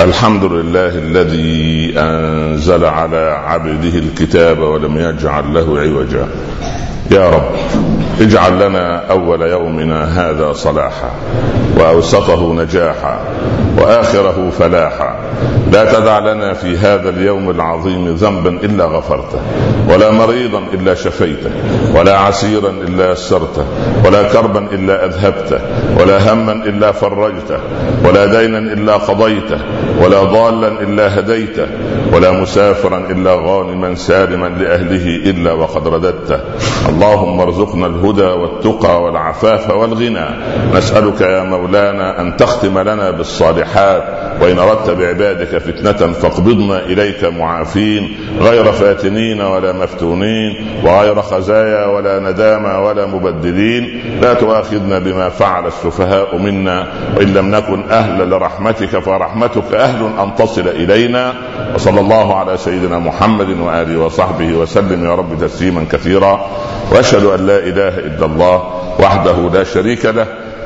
الحمد لله الذي انزل على عبده الكتاب ولم يجعل له عوجا يا رب اجعل لنا أول يومنا هذا صلاحا وأوسطه نجاحا وآخره فلاحا. لا تدع لنا في هذا اليوم العظيم ذنبا إلا غفرته ولا مريضا إلا شفيته ولا عسيرا إلا يسرته ولا كربا إلا أذهبته ولا هما إلا فرجته ولا دينا إلا قضيته ولا ضالا إلا هديته ولا مسافرا إلا غانما سالما لأهله إلا وقد رددته. اللهم ارزقنا الهدى والتقى والعفاف والغنى. نسألك يا مولانا أن تختم لنا بالصالحات وإن أردت بعبادك فتنة فاقبضنا إليك معافين. غير فاتنين ولا مفتونين وغير خزايا ولا ندامى ولا مبدلين. لا تؤاخذنا بما فعل السفهاء منا. وإن لم نكن أهلا لرحمتك فرحمتك أهل أن تصل إلينا. وصلى الله على سيدنا محمد وآله وصحبه وسلم. يا رب تسليما كثيرا. وأشهد أن لا إله إلا الله وحده لا شريك له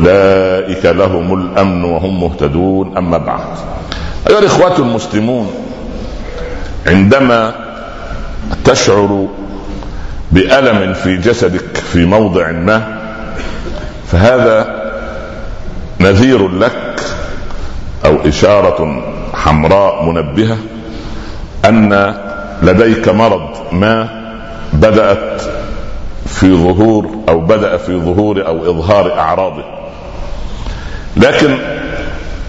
أولئك لهم الأمن وهم مهتدون. أما بعد أيها الإخوة المسلمون عندما تشعر بألم في جسدك في موضع ما فهذا نذير لك أو إشارة حمراء منبهة أن لديك مرض ما بدأت في ظهور أو بدأ في ظهور أو إظهار أعراضه. لكن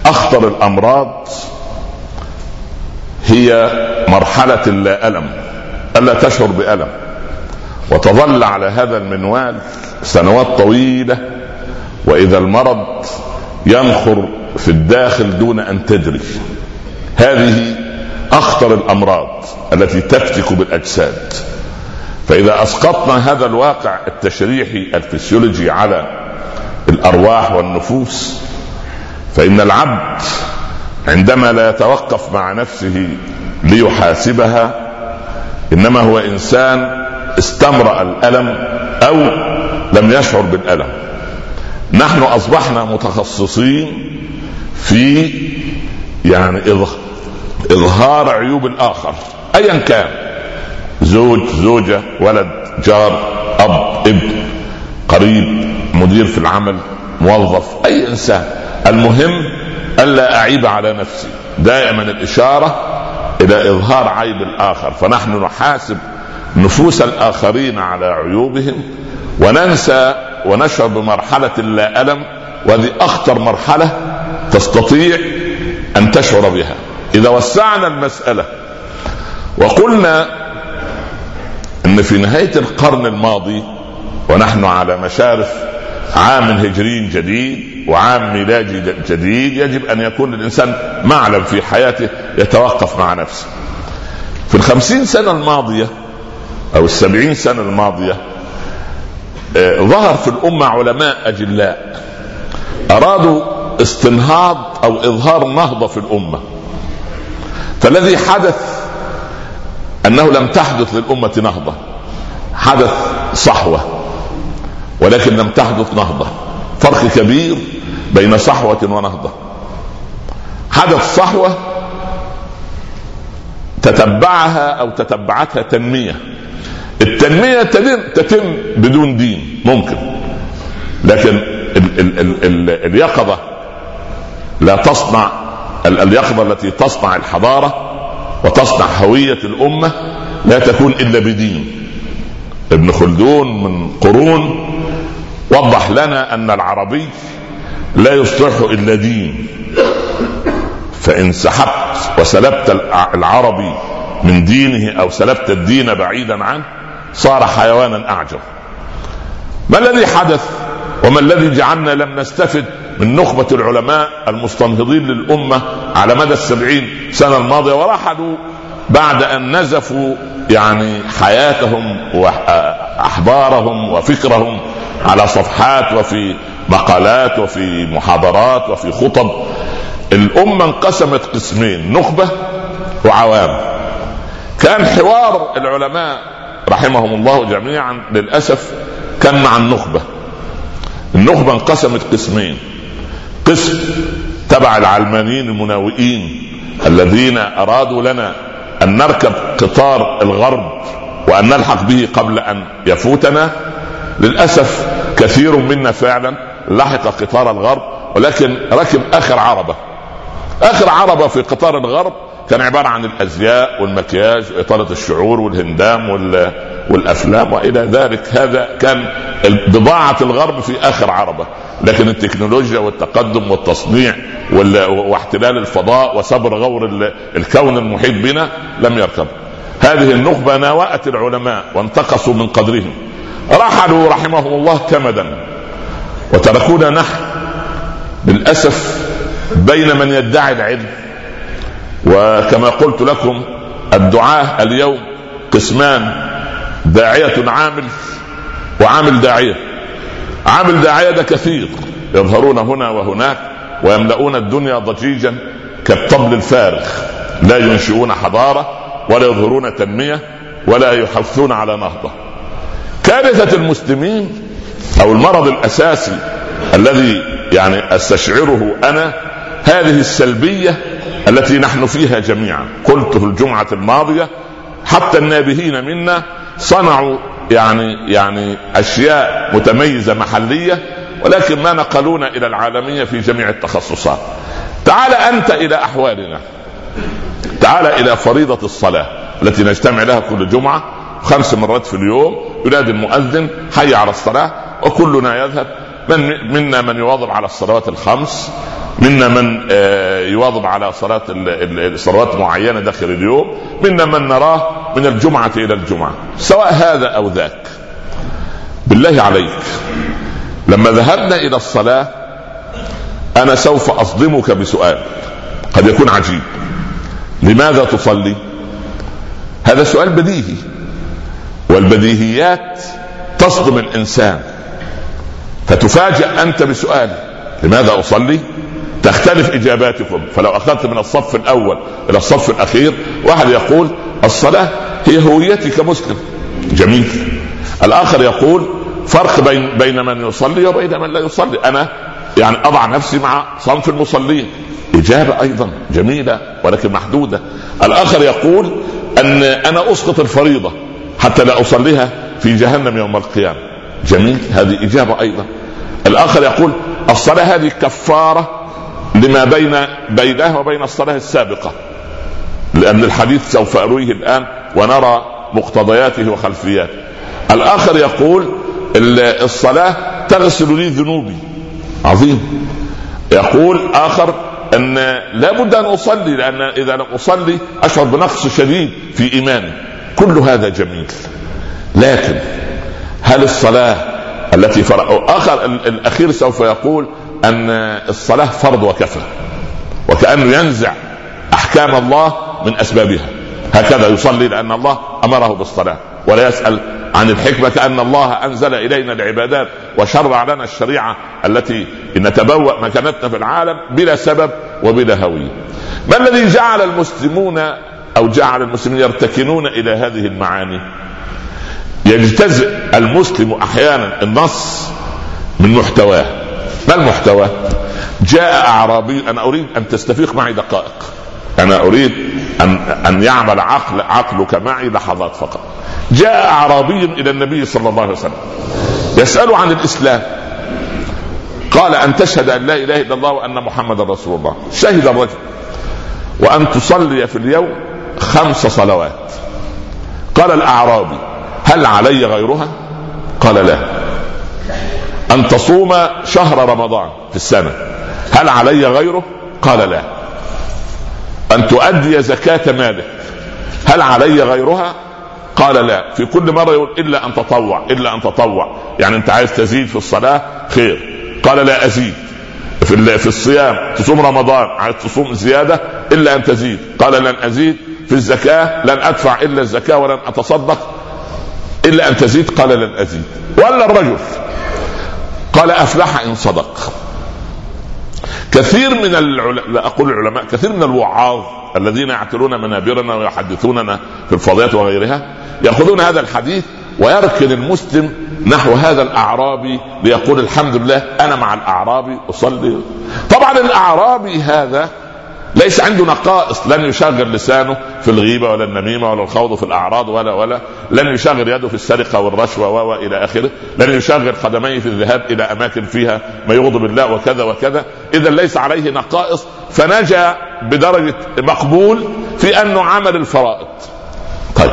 أخطر الأمراض هي مرحلة اللا الم ألا تشعر بألم. وتظل على هذا المنوال سنوات طويلة وإذا المرض ينخر في الداخل دون أن تدري. هذه أخطر الأمراض التي تفتك بالأجساد. فإذا أسقطنا هذا الواقع التشريحي الفسيولوجي على الأرواح والنفوس فإن العبد عندما لا يتوقف مع نفسه ليحاسبها إنما هو إنسان استمرأ الألم أو لم يشعر بالألم. نحن أصبحنا متخصصين في يعني إظهار عيوب الآخر أيا كان زوج زوجة ولد جار أب ابن قريب مدير في العمل موظف أي إنسان. المهم الا أعيب على نفسي. دائما الإشارة إلى إظهار عيب الآخر. فنحن نحاسب نفوس الآخرين على عيوبهم وننسى ونشعر بمرحلة اللا ألم وهذه أخطر مرحلة تستطيع أن تشعر بها. إذا وسعنا المسألة وقلنا إن في نهاية القرن الماضي ونحن على مشارف عام هجري جديد وعام ميلادي جديد يجب أن يكون الإنسان معلم في حياته يتوقف مع نفسه. في الخمسين سنة الماضية أو السبعين سنة الماضية آه، ظهر في الأمة علماء أجلاء أرادوا استنهاض أو إظهار نهضة في الأمة. فالذي حدث أنه لم تحدث للأمة نهضة حدث صحوة ولكن لم تحدث نهضة. فرق كبير بين صحوة ونهضة. حدث صحوة تتبعها أو تتبعتها تنمية. التنمية تتم بدون دين ممكن. لكن ال ال ال ال اليقظة لا تصنع اليقظة التي تصنع الحضارة وتصنع هوية الأمة لا تكون إلا بدين. ابن خلدون من قرون وضح لنا أن العربي لا يصلح إلا دين. فإن سحبت وسلبت العربي من دينه أو سلبت الدين بعيدا عنه صار حيوانا أعجب. ما الذي حدث وما الذي جعلنا لم نستفد من نخبة العلماء المستنهضين للأمة على مدى السبعين سنة الماضية ورحلوا بعد أن نزفوا يعني حياتهم وأحبارهم وفكرهم على صفحات وفي مقالات وفي محاضرات وفي خطب. الأمة انقسمت قسمين نخبة وعوام. كان حوار العلماء رحمهم الله جميعا للأسف كان مع النخبة. النخبة انقسمت قسمين. قسم تبع العلمانيين المناوئين الذين أرادوا لنا أن نركب قطار الغرب وأن نلحق به قبل أن يفوتنا. للأسف كثير منا فعلا لحق قطار الغرب ولكن ركب آخر عربة. آخر عربة في قطار الغرب كان عبارة عن الأزياء والمكياج وإطالة الشعور والهندام وال والأفلام وإلى ذلك. هذا كان بضاعة الغرب في آخر عربة. لكن التكنولوجيا والتقدم والتصنيع واحتلال الفضاء وصبر غور الكون المحيط بنا لم يركب. هذه النخبة ناوأت العلماء وانتقصوا من قدرهم. رحلوا رحمهم الله كمدا وتركونا نحن للأسف بين من يدعي العلم. وكما قلت لكم الدعاة اليوم قسمان داعية عامل وعامل داعية. عامل داعية ده كثير. يظهرون هنا وهناك ويملؤون الدنيا ضجيجا كالطبل الفارغ. لا ينشئون حضارة ولا يظهرون تنمية ولا يحثون على نهضة. كارثة المسلمين أو المرض الأساسي الذي يعني أستشعره أنا هذه السلبية التي نحن فيها جميعا قلته الجمعة الماضية حتى النابهين منا صنعوا يعني يعني أشياء متميزة محلية ولكن ما نقلونا إلى العالمية في جميع التخصصات. تعال أنت إلى أحوالنا. تعال إلى فريضة الصلاة التي نجتمع لها كل جمعة خمس مرات في اليوم ينادي المؤذن حي على الصلاة وكلنا يذهب. من منا من يواظب على الصلوات الخمس منا من آه، يواظب على صلاة صلوات معينة داخل اليوم منا من نراه من الجمعة إلى الجمعة سواء هذا أو ذاك. بالله عليك. لما ذهبنا إلى الصلاة أنا سوف أصدمك بسؤال قد يكون عجيب. لماذا تصلي؟ هذا سؤال بديهي. والبديهيات تصدم الإنسان. فتفاجأ أنت بسؤال لماذا أصلي؟ تختلف إجاباتكم. فلو أخذت من الصف الأول إلى الصف الأخير واحد يقول الصلاة هي هويتي كمسلم. جميل. الآخر يقول فرق بين بين من يصلي وبين من لا يصلي. أنا يعني أضع نفسي مع صنف المصلين. إجابة أيضا جميلة ولكن محدودة. الآخر يقول أن أنا أسقط الفريضة حتى لا أصليها في جهنم يوم القيامة. جميل. هذه إجابة أيضا. الآخر يقول الصلاة هذه كفارة لما بين بينها وبين الصلاة السابقة لأن الحديث سوف أرويه الآن ونرى مقتضياته وخلفياته. الآخر يقول الصلاة تغسل لي ذنوبي. عظيم. يقول آخر أن لا بد أن أصلي لأن إذا لم أصلي أشعر بنقص شديد في إيماني. كل هذا جميل. لكن هل الصلاة التي فرق آخر الأخير سوف يقول أن الصلاة فرض وكفى وكانه ينزع أحكام الله من أسبابها هكذا يصلي لأن الله أمره بالصلاة ولا يسأل عن الحكمة كأن الله أنزل إلينا العبادات وشرع لنا الشريعة التي نتبوأ مكانتنا في العالم بلا سبب وبلا هويه. ما الذي جعل المسلمون أو جعل المسلمين يرتكنون إلى هذه المعاني؟ يجتزئ المسلم أحيانا النص من محتواه. ما المحتوى؟ جاء أعرابي أنا أريد أن تستفيق معي دقائق. أنا أريد أن أن يعمل عقل عقلك معي لحظات فقط. جاء أعرابي إلى النبي صلى الله عليه وسلم. يساله عن الإسلام. قال أن تشهد أن لا إله إلا الله وأن محمدا رسول الله. شهد الرجل. وأن تصلي في اليوم خمس صلوات. قال الأعرابي هل علي غيرها؟ قال لا. أن تصوم شهر رمضان في السنة. هل علي غيره؟ قال لا. أن تؤدي زكاة مالك. هل علي غيرها؟ قال لا. في كل مرة يقول إلا أن تطوع إلا أن تطوع. يعني أنت عايز تزيد في الصلاة؟ خير. قال لا أزيد. في في الصيام تصوم رمضان عايز تصوم زيادة؟ إلا أن تزيد. قال لن أزيد في الزكاة لن أدفع إلا الزكاة ولن أتصدق. إلا أن تزيد قال لن أزيد. ولا الرجل. قال أفلح إن صدق. كثير من العلماء لا أقول العلماء كثير من الوعاظ الذين يعتلون منابرنا ويحدثوننا في الفضيات وغيرها يأخذون هذا الحديث ويركن المسلم نحو هذا الأعرابي ليقول الحمد لله أنا مع الأعرابي أصلي. طبعا الأعرابي هذا ليس عنده نقائص لن يشغل لسانه في الغيبة ولا النميمة ولا الخوض في الأعراض ولا ولا لن يشغل يده في السرقة والرشوة والى آخره لن يشغل قدميه في الذهاب إلى أماكن فيها ما يغضب الله وكذا وكذا. إذا ليس عليه نقائص فنجا بدرجة مقبول في انه عمل الفرائض. طيب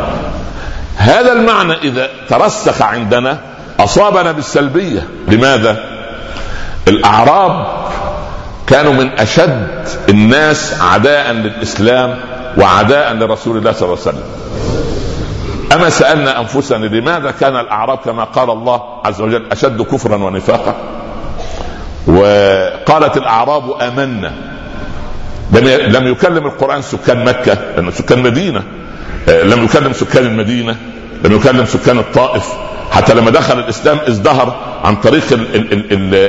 هذا المعنى إذا ترسخ عندنا أصابنا بالسلبية. لماذا؟ الأعراب كانوا من أشد الناس عداء للإسلام وعداء لرسول الله صلى الله عليه وسلم. أما سألنا أنفسنا لماذا كان الأعراب كما قال الله عز وجل أشد كفرا ونفاقا؟ وقالت الأعراب آمنا. لم لم يكلم القرآن سكان مكة لأن سكان مدينة. لم يكلم سكان المدينة لم يكلم سكان الطائف. حتى لما دخل الإسلام ازدهر عن طريق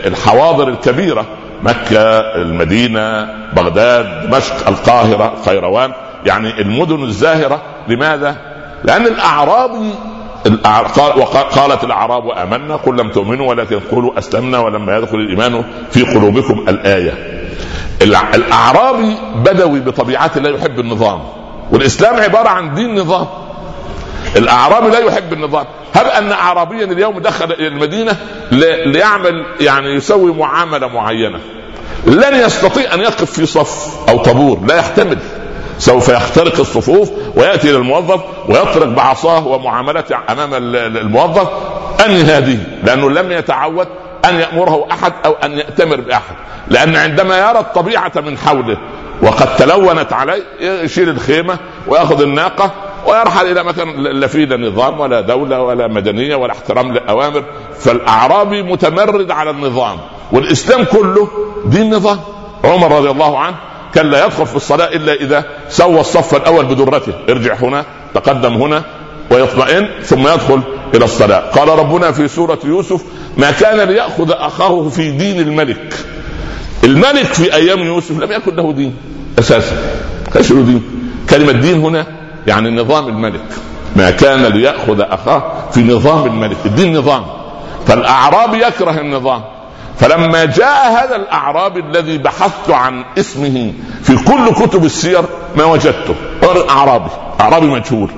الحواضر الكبيرة. مكة المدينة بغداد دمشق القاهرة القيروان يعني المدن الزاهرة. لماذا؟ لأن الاعرابي وقالت الأعراب آمنا قل لم تؤمنوا ولكن قولوا أسلمنا ولما يدخل الإيمان في قلوبكم الآية. الاعرابي بدوي بطبيعته لا يحب النظام. والإسلام عبارة عن دين نظام. الأعرابي لا يحب النظام. هب أن اعرابيا اليوم دخل إلى المدينة ليعمل يعني يسوي معاملة معينة؟ لن يستطيع أن يقف في صف أو طابور لا يحتمل. سوف يخترق الصفوف ويأتي إلى الموظف ويطرق بعصاه ومعاملته أمام الموظف. أنهي هذه؟ لأنه لم يتعود أن يأمره أحد أو أن يأتمر بأحد. لأن عندما يرى الطبيعة من حوله وقد تلونت عليه يشيل الخيمة ويأخذ الناقة ويرحل إلى مكان لا فيه لا نظام ولا دولة ولا مدنية ولا احترام للأوامر. فالأعرابي متمرد على النظام والإسلام كله دين نظام. عمر رضي الله عنه كان لا يدخل في الصلاة إلا إذا سوى الصف الأول بدرته ارجع هنا تقدم هنا ويطمئن ثم يدخل إلى الصلاة. قال ربنا في سورة يوسف ما كان ليأخذ أخاه في دين الملك. الملك في أيام يوسف لم يكن له دين أساسا. كانش له دين. كلمة دين هنا يعني نظام الملك. ما كان ليأخذ أخاه في نظام الملك. الدين نظام. فالأعرابي يكره النظام. فلما جاء هذا الأعرابي الذي بحثت عن اسمه في كل كتب السير ما وجدته. أعرابي أعرابي مجهول.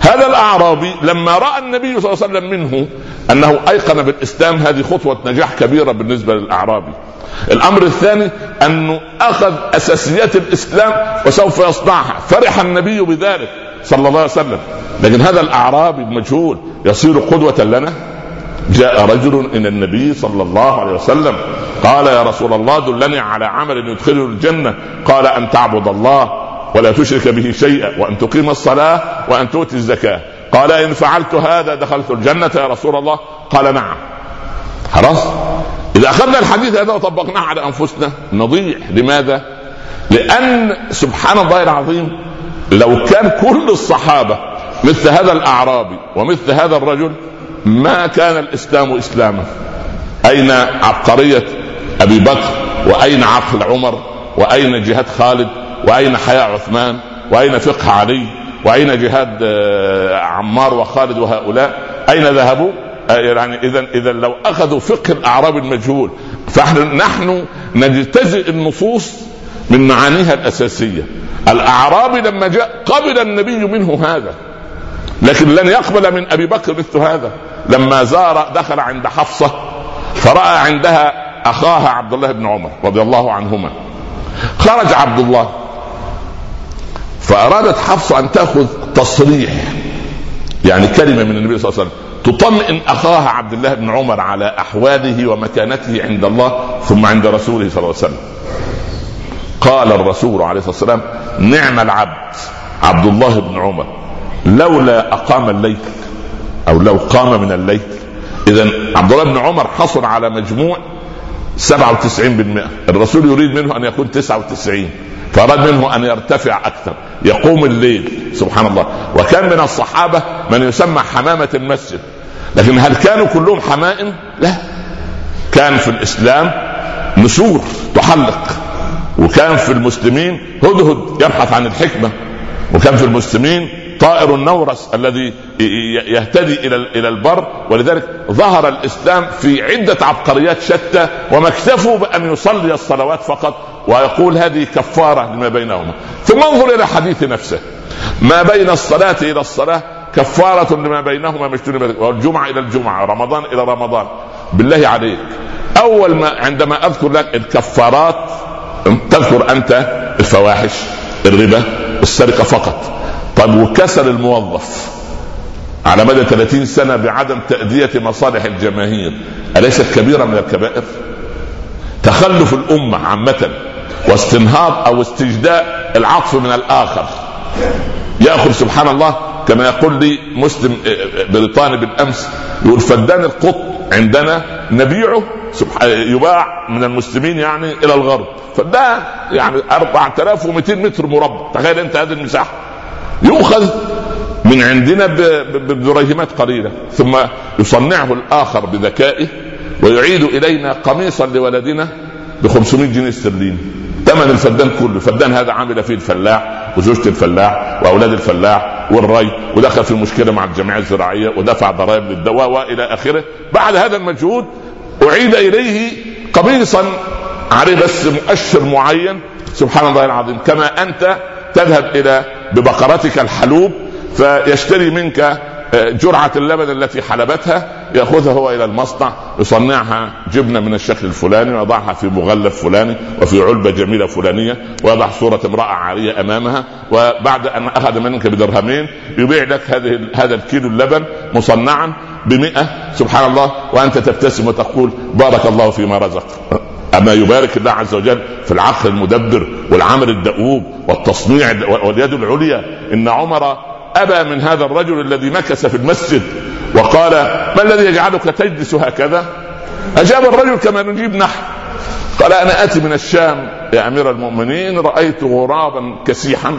هذا الأعرابي لما رأى النبي صلى الله عليه وسلم منه أنه أيقن بالإسلام هذه خطوة نجاح كبيرة بالنسبة للأعرابي. الأمر الثاني أنه أخذ أساسيات الإسلام وسوف يصنعها. فرح النبي بذلك. صلى الله عليه وسلم. لكن هذا الأعرابي المجهول يصير قدوة لنا؟ جاء رجل إلى النبي صلى الله عليه وسلم قال يا رسول الله دلني على عمل يدخله الجنة. قال أن تعبد الله ولا تشرك به شيئا وأن تقيم الصلاة وأن تؤتي الزكاة. قال إن فعلت هذا دخلت الجنة يا رسول الله. قال نعم. خلاص؟ إذا أخذنا الحديث هذا وطبقناه على أنفسنا نضيع. لماذا؟ لأن سبحان الله العظيم لو كان كل الصحابة مثل هذا الأعرابي ومثل هذا الرجل ما كان الإسلام إسلاما. أين عبقرية أبي بكر؟ وأين عقل عمر؟ وأين جهاد خالد؟ وأين حياء عثمان؟ وأين فقه علي؟ وأين جهاد آه، عمار وخالد وهؤلاء؟ أين ذهبوا؟ آه، يعني اذا اذا لو أخذوا فقه الاعراب المجهول فنحن نحن نجتزئ النصوص من معانيها الأساسية. الأعرابي لما جاء قبل النبي منه هذا لكن لن يقبل من أبي بكر مثل هذا. لما زار دخل عند حفصة فرأى عندها أخاها عبد الله بن عمر رضي الله عنهما. خرج عبد الله فأرادت حفصة أن تأخذ تصريح يعني كلمة من النبي صلى الله عليه وسلم. تطمئن أخاها عبد الله بن عمر على أحواله ومكانته عند الله ثم عند رسوله صلى الله عليه وسلم. قال الرسول عليه الصلاة والسلام نعم العبد عبد الله بن عمر لولا أقام الليل أو لو قام من الليل. اذا عبد الله بن عمر حصل على مجموع 97% الرسول يريد منه أن يكون 99 فأراد منه أن يرتفع أكثر يقوم الليل سبحان الله. وكان من الصحابة من يسمى حمامة المسجد لكن هل كانوا كلهم حمائم؟ لا. كان في الإسلام نسور تحلق. وكان في المسلمين هدهد يبحث عن الحكمة وكان في المسلمين طائر النورس الذي يهتدي إلى إلى البر ولذلك ظهر الإسلام في عدة عبقريات شتى وما اكتفوا بأن يصلي الصلوات فقط ويقول هذه كفارة لما بينهما. ثم انظر إلى حديث نفسه. ما بين الصلاة إلى الصلاة كفارة لما بينهما مش والجمعة إلى الجمعة رمضان إلى رمضان. بالله عليك. أول ما عندما أذكر لك الكفارات تذكر أنت الفواحش الربا السرقة فقط. طيب وكسل الموظف على مدى 30 سنة بعدم تأدية مصالح الجماهير أليست كبيره من الكبائر؟ تخلف الأمة عامة واستنهاض أو استجداء العطف من الآخر. يأخذ سبحان الله كما يقول لي مسلم آه، آه، بريطاني بالأمس يقول فدان القط عندنا نبيعه يباع من المسلمين يعني إلى الغرب. فدان يعني 4200 متر مربع. تخيل أنت هذه المساحة. يؤخذ من عندنا بدريهمات قليلة. ثم يصنعه الآخر بذكائه ويعيد إلينا قميصا لولدنا ب 500 جنيه استرليني. ثمن الفدان كله. الفدان هذا عامل فيه الفلاح وزوجة الفلاح وأولاد الفلاح والري ودخل في مشكلة مع الجمعية الزراعية ودفع ضرائب للدواء وإلى آخره. بعد هذا المجهود أعيد إليه قميصا عليه بس مؤشر معين. سبحان الله العظيم كما أنت تذهب إلى ببقرتك الحلوب فيشتري منك جرعة اللبن التي حلبتها يأخذها هو إلى المصنع يصنعها جبنة من الشكل الفلاني ويضعها في مغلف فلاني وفي علبة جميلة فلانية ويضع صورة امرأة عارية أمامها وبعد أن أخذ منك بدرهمين يبيع لك هذه هذا الكيلو اللبن مصنعا بمئة سبحان الله وأنت تبتسم وتقول بارك الله فيما رزق. أما يبارك الله عز وجل في العقل المدبر والعمل الدؤوب والتصنيع واليد العليا. إن عمر أبى من هذا الرجل الذي مكث في المسجد وقال ما الذي يجعلك تجلس هكذا؟ أجاب الرجل كما نجيب نحن. قال أنا آتي من الشام يا أمير المؤمنين رأيت غرابا كسيحا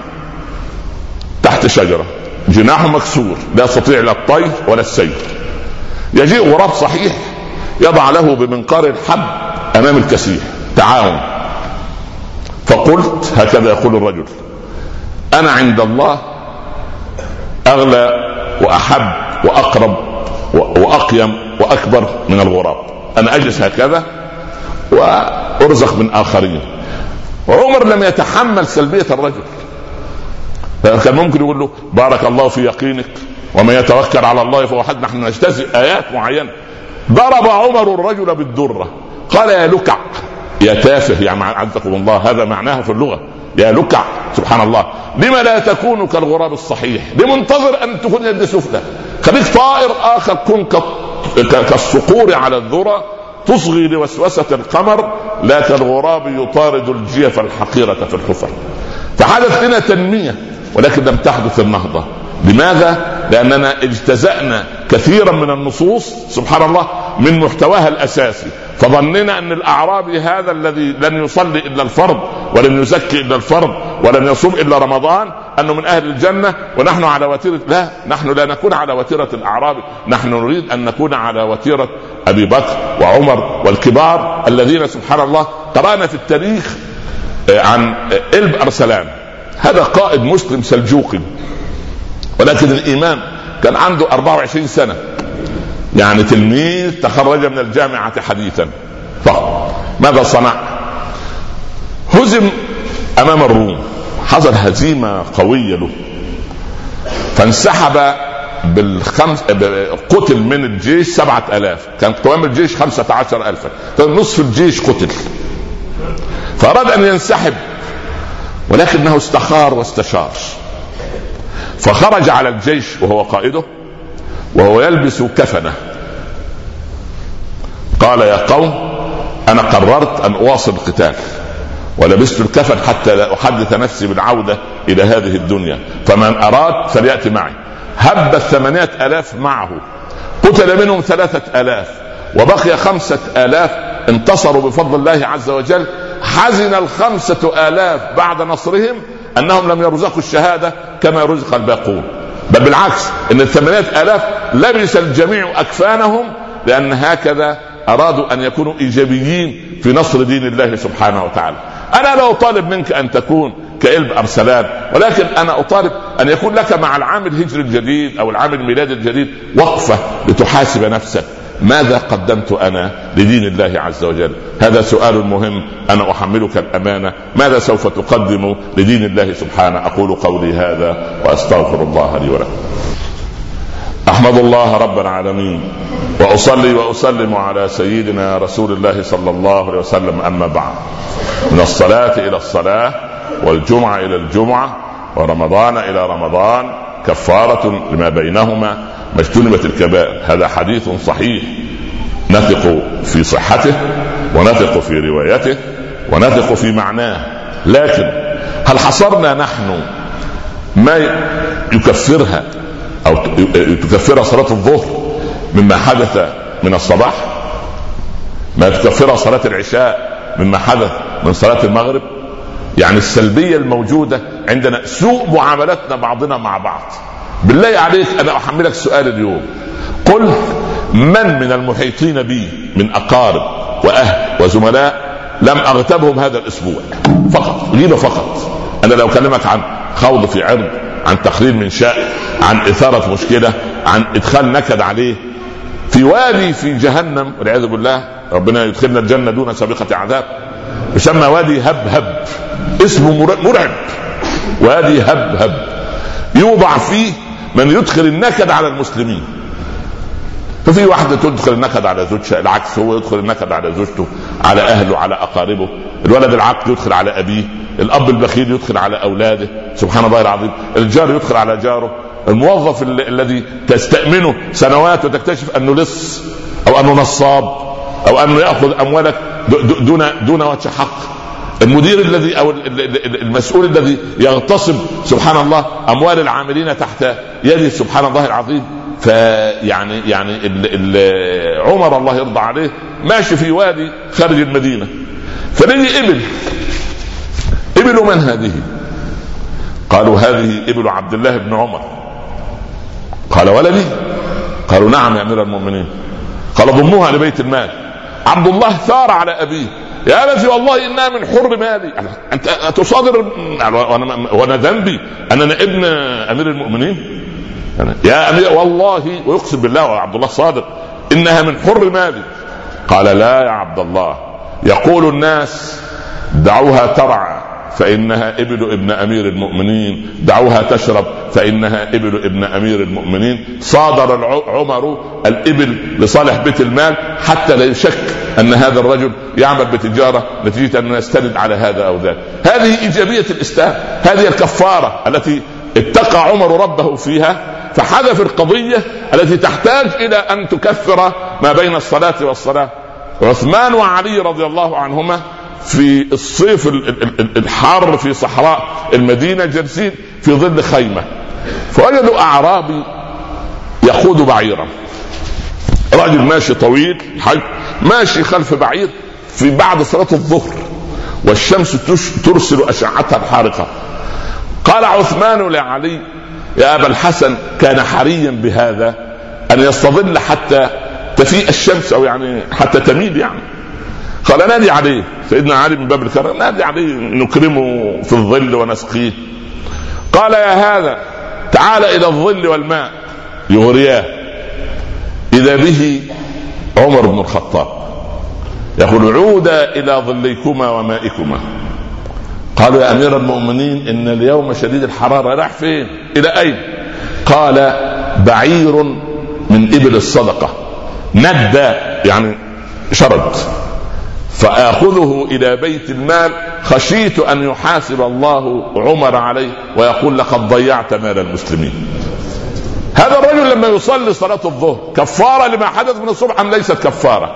تحت شجرة جناحه مكسور لا يستطيع لا الطير ولا السير يجيء غراب صحيح يضع له بمنقار الحب أمام الكسيح تعاون. فقلت هكذا يقول الرجل أنا عند الله أغلى وأحب وأقرب وأقيم وأكبر من الغراب. أنا أجلس هكذا وأرزق من آخرين. وعمر لم يتحمل سلبية الرجل. كان ممكن يقول له بارك الله في يقينك ومن يتوكل على الله فهو حد. نحن نجتزئ آيات معينة. ضرب عمر الرجل بالدرة. قال يا لكع يا تافه يعني عزكم الله هذا معناها في اللغة. يا لكع سبحان الله. لما لا تكون كالغراب الصحيح؟ لمنتظر أن تكون يد سفلى خليك طائر آخر كن كالصقور على الذرة تصغي لوسوسة القمر لا كالغراب يطارد الجيف الحقيرة في الحفر. فحدث لنا تنمية ولكن لم تحدث النهضة. لماذا؟ لأننا اجتزأنا كثيرا من النصوص سبحان الله. من محتواها الأساسي. فظننا أن الأعرابي هذا الذي لن يصلي إلا الفرض ولن يزكي إلا الفرض ولن يصوم إلا رمضان أنه من أهل الجنة ونحن على وتيرة لا نحن لا نكون على وتيرة الأعرابي. نحن نريد أن نكون على وتيرة أبي بكر وعمر والكبار الذين سبحان الله قرانا في التاريخ آه، عن آه، إلب أرسلان. هذا قائد مسلم سلجوقي. ولكن الإيمان كان عنده 24 سنة. يعني تلميذ تخرج من الجامعة حديثا فقط. ماذا صنع؟ هزم أمام الروم. حصل هزيمة قوية له. فانسحب بالخمس قتل من الجيش سبعة ألاف. كان قوام الجيش خمسة عشر ألفا. نصف الجيش قتل. فأراد أن ينسحب ولكنه استخار واستشار. فخرج على الجيش وهو قائده. وهو يلبس كفنة. قال يا قوم أنا قررت أن أواصل القتال ولبست الكفن حتى لا أحدث نفسي بالعوده إلى هذه الدنيا. فمن أراد فليأتي معي. هب الثمانية ألاف معه. قتل منهم ثلاثة ألاف وبقي خمسة آلاف انتصروا بفضل الله عز وجل. حزن الخمسة آلاف بعد نصرهم أنهم لم يرزقوا الشهادة كما رزق الباقون. بل بالعكس إن الثمانية آلاف لبس الجميع أكفانهم لأن هكذا أرادوا أن يكونوا إيجابيين في نصر دين الله سبحانه وتعالى. أنا لا أطالب منك أن تكون كإلب أرسلان ولكن أنا أطالب أن يكون لك مع العام الهجري الجديد أو العام الميلادي الجديد وقفة لتحاسب نفسك. ماذا قدمت أنا لدين الله عز وجل؟ هذا سؤال مهم. أنا أحملك الأمانة. ماذا سوف تقدم لدين الله سبحانه؟ أقول قولي هذا وأستغفر الله لي ولكم. أحمد الله رب العالمين. وأصلي وأسلم على سيدنا رسول الله صلى الله عليه وسلم. أما بعد. من الصلاة إلى الصلاة والجمعة إلى الجمعة ورمضان إلى رمضان كفارة لما بينهما ما اجتنبت الكبائر. هذا حديث صحيح. نثق في صحته ونثق في روايته ونثق في معناه. لكن هل حصرنا نحن ما يكفرها أو تكفرها صلاة الظهر مما حدث من الصباح؟ ما تكفرها صلاة العشاء مما حدث من صلاة المغرب؟ يعني السلبية الموجودة عندنا سوء معاملتنا بعضنا مع بعض. بالله عليك أنا احملك سؤال اليوم. قل من من المحيطين بي من أقارب وأهل وزملاء لم اغتبهم هذا الأسبوع؟ فقط غيبة فقط. أنا لو أكلمك عن خوض في عرض عن تقرير من شاء عن إثارة مشكلة عن إدخال نكد عليه. في وادي في جهنم والعياذ بالله ربنا يدخلنا الجنة دون سابقة عذاب. يسمى وادي هبهب اسمه مرعب. وادي هبهب يوضع فيه من يدخل النكد على المسلمين. ففي واحدة تدخل النكد على زوجها العكس هو يدخل النكد على زوجته على أهله على أقاربه. الولد العاق يدخل على أبيه الأب البخيل يدخل على أولاده. سبحان الله العظيم. الجار يدخل على جاره. الموظف الذي تستأمنه سنوات وتكتشف أنه لص أو أنه نصاب أو أنه يأخذ أموالك دون دون وجه حق. المدير الذي أو المسؤول الذي يغتصب سبحان الله أموال العاملين تحت يده سبحان الله العظيم. فيعني يعني عمر الله يرضى عليه ماشي في وادي خارج المدينة. فلقي إبل. إبل من هذه؟ قالوا هذه إبل عبد الله بن عمر. قال ولدي قالوا نعم يا أمير المؤمنين. قال ضموها لبيت المال. عبد الله ثار على أبيه. يا أبتي والله إنها من حر مالي أنت تصادر وأنا ذنبي. أن أنا ابن أمير المؤمنين. يا أمير والله ويقسم بالله وعبد الله صادق إنها من حر مالي قال لا يا عبد الله. يقول الناس دعوها ترعى. فإنها إبل ابن أمير المؤمنين. دعوها تشرب فإنها إبل ابن أمير المؤمنين. صادر عمر الإبل لصالح بيت المال حتى لا يشك أن هذا الرجل يعمل بتجارة نتيجة أنه يستند على هذا أو ذاك. هذه إيجابية الإسلام هذه الكفارة التي اتقى عمر ربه فيها فحذف القضية التي تحتاج إلى أن تكفر ما بين الصلاة والصلاة عثمان وعلي رضي الله عنهما في الصيف الحار في صحراء المدينة جالسين في ظل خيمة. فوجدوا أعرابي يقود بعيرا. رجل ماشي طويل حج ماشي خلف بعير في بعد صلاة الظهر والشمس ترسل اشعتها الحارقه قال عثمان لعلي يا أبا الحسن كان حريا بهذا أن يستظل حتى تفيء الشمس أو يعني حتى تميل يعني. قال نادي عليه سيدنا علي من باب الكرم نادي عليه نكرمه في الظل ونسقيه. قال يا هذا تعال إلى الظل والماء. يغرياه. إذا به عمر بن الخطاب. يقول عودا إلى ظليكما ومائكما. قالوا يا أمير المؤمنين إن اليوم شديد الحرارة. راح فين؟ إلى أين؟ قال بعير من إبل الصدقة. ندى يعني شرد. فآخذه إلى بيت المال. خشيت أن يحاسب الله عمر عليه ويقول لقد ضيعت مال المسلمين. هذا الرجل لما يصلي صلاة الظهر كفارة لما حدث من الصبح أم ليست كفارة؟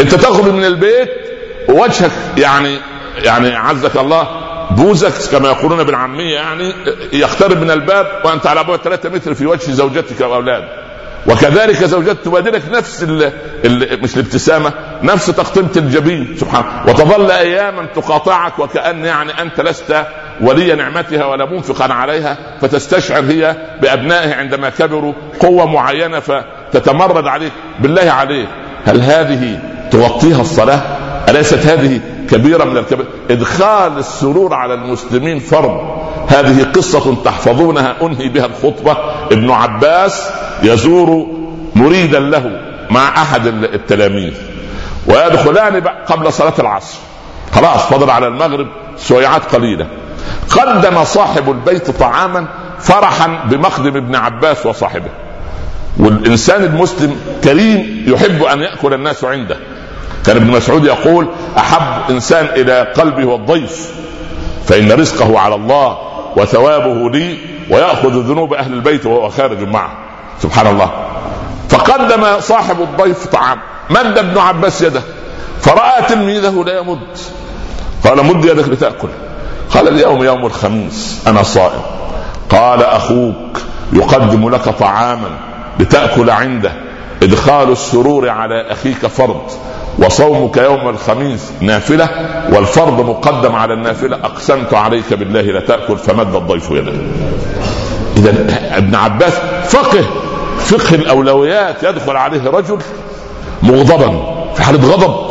أنت تخرج من البيت ووجهك يعني يعني عزك الله بوزك كما يقولون بالعامية يعني يقترب من الباب وأنت على بعد ثلاثة متر في وجه زوجتك وأولادك. وكذلك زوجات تبادلك نفس ال ال مش الابتسامة نفس تقطيمه الجبين سبحان وتظل أياما تقاطعك وكأن يعني أنت لست ولي نعمتها ولا منفقا عليها فتستشعر هي بأبنائها عندما كبروا قوة معينة فتتمرد عليك بالله عليك هل هذه تغطيها الصلاة؟ أليست هذه كبيرة من الكبير؟ إدخال السرور على المسلمين فرض. هذه قصة تحفظونها أنهي بها الخطبة. ابن عباس يزور مريدا له مع أحد التلاميذ. ويدخلان قبل صلاة العصر. خلاص فضل على المغرب سويعات قليلة. قدم صاحب البيت طعاما فرحا بمقدم ابن عباس وصاحبه. والإنسان المسلم كريم يحب أن يأكل الناس عنده. كان ابن مسعود يقول أحب إنسان إلى قلبه والضيف فإن رزقه على الله وثوابه لي ويأخذ ذنوب أهل البيت وهو خارج معه. سبحان الله. فقدم صاحب الضيف طعام مد ابن عباس يده فرأى تلميذه لا يمد. قال مد يدك لتأكل. قال اليوم يوم الخميس أنا صائم. قال أخوك يقدم لك طعاما لتأكل عنده. إدخال السرور على أخيك فرض. وصومك يوم الخميس نافلة والفرض مقدم على النافلة أقسمت عليك بالله لتاكل فمد الضيف يده. اذا ابن عباس فقه فقه الأولويات يدخل عليه رجل مغضبا في حالة غضب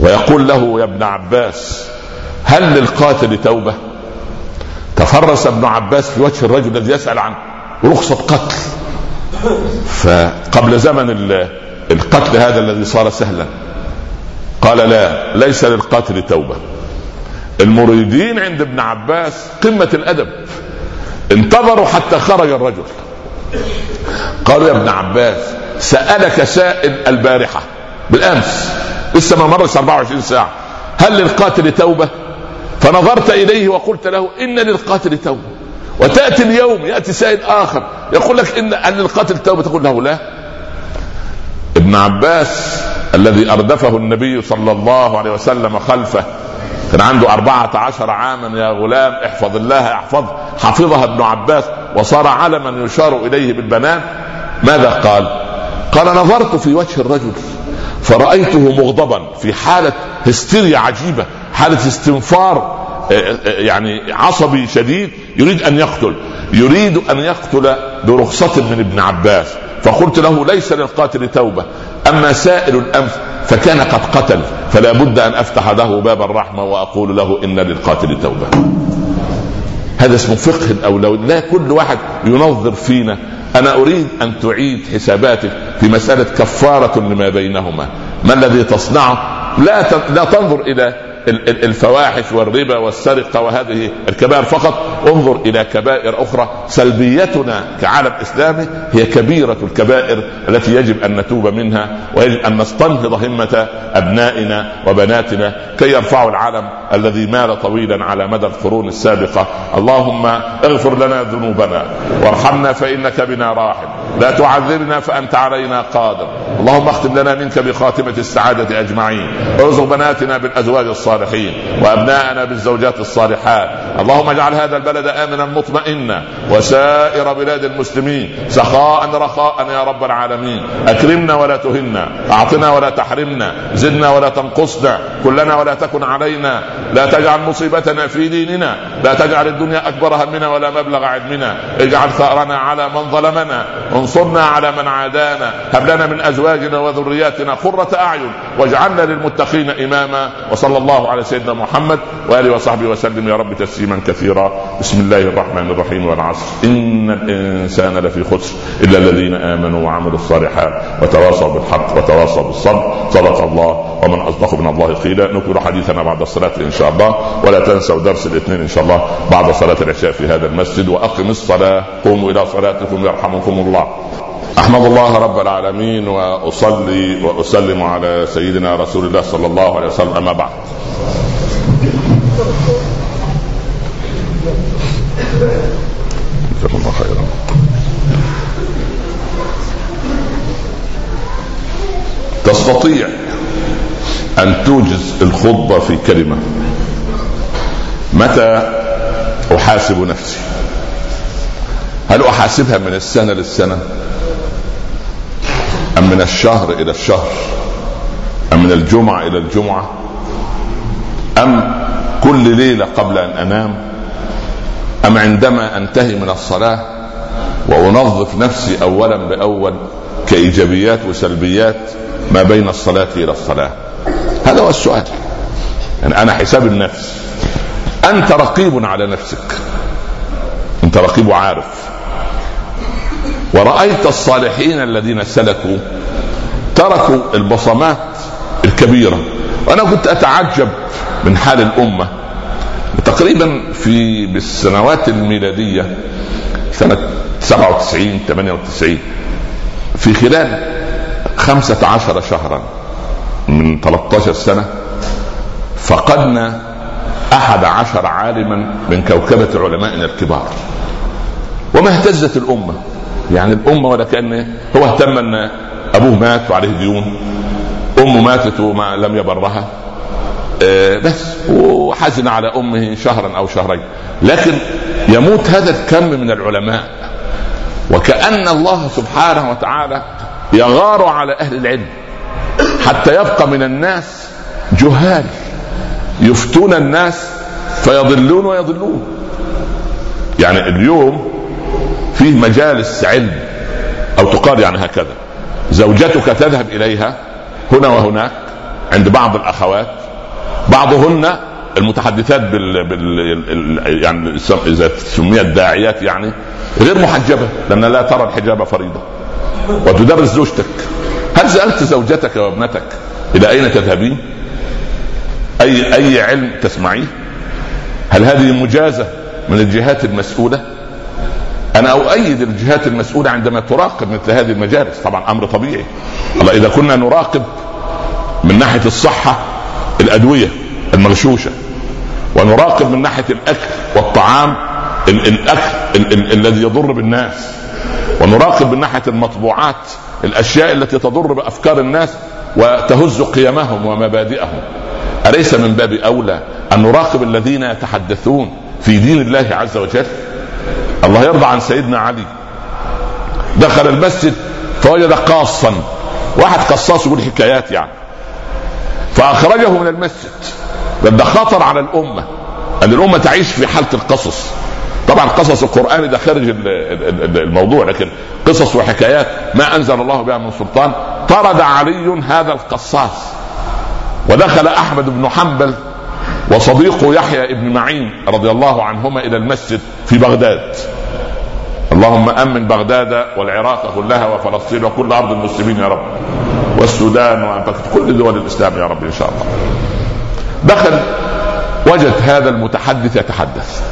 ويقول له يا ابن عباس هل للقاتل توبة؟ تفرس ابن عباس في وجه الرجل الذي يسأل عن رخصة قتل. فقبل زمن القتل هذا الذي صار سهلا. قال لا ليس للقاتل توبة. المريدين عند ابن عباس قمة الأدب. انتظروا حتى خرج الرجل. قالوا يا ابن عباس سألك سائل البارحة بالأمس. لسه ما مرت 24 ساعة. هل للقاتل توبة؟ فنظرت إليه وقلت له إن للقاتل توبة. وتأتي اليوم يأتي سائل آخر يقول لك إن للقاتل توبة. تقول له لا. ابن عباس الذي أردفه النبي صلى الله عليه وسلم خلفه. كان عنده أربعة عشر عاما يا غلام احفظ الله احفظ. حفظها ابن عباس وصار علما يشار إليه بالبنان. ماذا قال؟ قال نظرت في وجه الرجل فرأيته مغضبا في حالة هستيريا عجيبة حالة استنفار آه، آه، يعني عصبي شديد يريد أن يقتل. يريد أن يقتل برخصة من ابن عباس. فقلت له ليس للقاتل توبة أما سائل الأمس فكان قد قتل فلا بد أن أفتح له باب الرحمة وأقول له إن للقاتل توبة. هذا اسمه فقه الأولوية لا كل واحد ينظر فينا. أنا أريد أن تعيد حساباتك في مسألة كفارة لما بينهما. ما الذي تصنعه؟ لا لا تنظر إلى الفواحش والربا والسرقة وهذه الكبائر فقط. انظر إلى كبائر أخرى سلبيتنا كعالم إسلامي هي كبيرة الكبائر التي يجب أن نتوب منها ويجب أن نستنهض همة أبنائنا وبناتنا كي يرفعوا العلم الذي مال طويلا على مدى القرون السابقة. اللهم اغفر لنا ذنوبنا وارحمنا فإنك بنا راحم. لا تعذبنا فأنت علينا قادر. اللهم اختم لنا منك بخاتمة السعادة أجمعين. ارزق بناتنا بالأزواج الصالحين وأبناءنا بالزوجات الصالحات. اللهم اجعل هذا البلد آمنا مطمئنا وسائر بلاد المسلمين سخاء رخاء يا رب العالمين. أكرمنا ولا تهنا أعطنا ولا تحرمنا زدنا ولا تنقصنا كلنا ولا تكن علينا. لا تجعل مصيبتنا في ديننا لا تجعل الدنيا أكبر همنا ولا مبلغ علمنا. اجعل ثأرنا على من ظلمنا انصرنا على من عادانا. هب لنا من أزواجنا وذرياتنا قرة أعين واجعلنا للمتقين إماما. وصلى الله على سيدنا محمد وآله وصحبه وسلم. يا رب تسليما كثيرا. بسم الله الرحمن الرحيم والعصر. إن الإنسان لفي خسر إلا الذين آمنوا وعملوا الصالحات وتواصوا بالحق وتواصوا بالصبر. صدق الله. ومن أصدق من الله قيلا. نكمل حديثنا بعد الصلاة إن شاء الله. ولا تنسوا درس الاثنين إن شاء الله بعد صلاة العشاء في هذا المسجد. وأقم الصلاة. قوموا إلى صلاتكم يرحمكم الله. أحمد الله رب العالمين وأصلي وأسلم على سيدنا رسول الله صلى الله عليه وسلم أما بعد. جزاكم الله خيرا. تستطيع أن توجز الخطبة في كلمة. متى أحاسب نفسي؟ هل أحاسبها من السنة للسنة؟ أم من الشهر إلى الشهر؟ أم من الجمعة إلى الجمعة؟ أم كل ليلة قبل أن أنام؟ أم عندما أنتهي من الصلاة وأنظف نفسي أولا بأول كإيجابيات وسلبيات ما بين الصلاة إلى الصلاة؟ هذا هو السؤال. يعني أنا حساب النفس. أنت رقيب على نفسك. أنت رقيب وعارف. ورأيت الصالحين الذين سلكوا تركوا البصمات الكبيرة. وأنا كنت أتعجب من حال الأمة. تقريبا في بالسنوات الميلادية سنة 97 98 في خلال خمسة عشر شهرا من 13 سنة فقدنا أحد عشر عالما من كوكبة علمائنا الكبار. وما اهتزت الأمة. يعني الأمة ولا كأن هو اهتم أن أبوه مات وعليه ديون. أمه ماتت وما لم يبرها. آه، بس. وحزن على أمه شهرا أو شهرين. لكن يموت هذا الكم من العلماء. وكأن الله سبحانه وتعالى يغار على أهل العلم. حتى يبقى من الناس جهال. يفتون الناس فيضلون ويضلون. يعني اليوم فيه مجالس علم أو تقال يعني هكذا زوجتك تذهب إليها هنا وهناك عند بعض الأخوات بعضهن المتحدثات بال, بال... يعني إذا سميت داعيات يعني غير محجبة لأن لا ترى الحجاب فريضة وتدرس زوجتك هل سألت زوجتك وابنتك إلى أين تذهبين؟ اي أي علم تسمعيه؟ هل هذه مجازة من الجهات المسؤولة؟ أنا أؤيد الجهات المسؤولة عندما تراقب مثل هذه المجالس. طبعا أمر طبيعي. الله إذا كنا نراقب من ناحية الصحة الأدوية المغشوشة ونراقب من ناحية الأكل والطعام الأكل الذي يضر بالناس ونراقب من ناحية المطبوعات الأشياء التي تضر بأفكار الناس وتهز قيمهم ومبادئهم. أليس من باب أولى أن نراقب الذين يتحدثون في دين الله عز وجل؟ الله يرضى عن سيدنا علي. دخل المسجد فوجد قاصا واحد قصاص يقول حكايات يعني. فأخرجه من المسجد. ده خطر على الأمة. أن الأمة تعيش في حالة القصص. طبعا قصص القرآن ده خارج الموضوع لكن قصص وحكايات ما أنزل الله بها من سلطان. طرد علي هذا القصاص. ودخل أحمد بن حنبل وصديقه يحيى بن معين رضي الله عنهما إلى المسجد في بغداد. اللهم آمن بغداد والعراق كلها وفلسطين وكل أرض المسلمين يا رب والسودان وانفقت كل دول الإسلام يا رب إن شاء الله. دخل وجد هذا المتحدث يتحدث.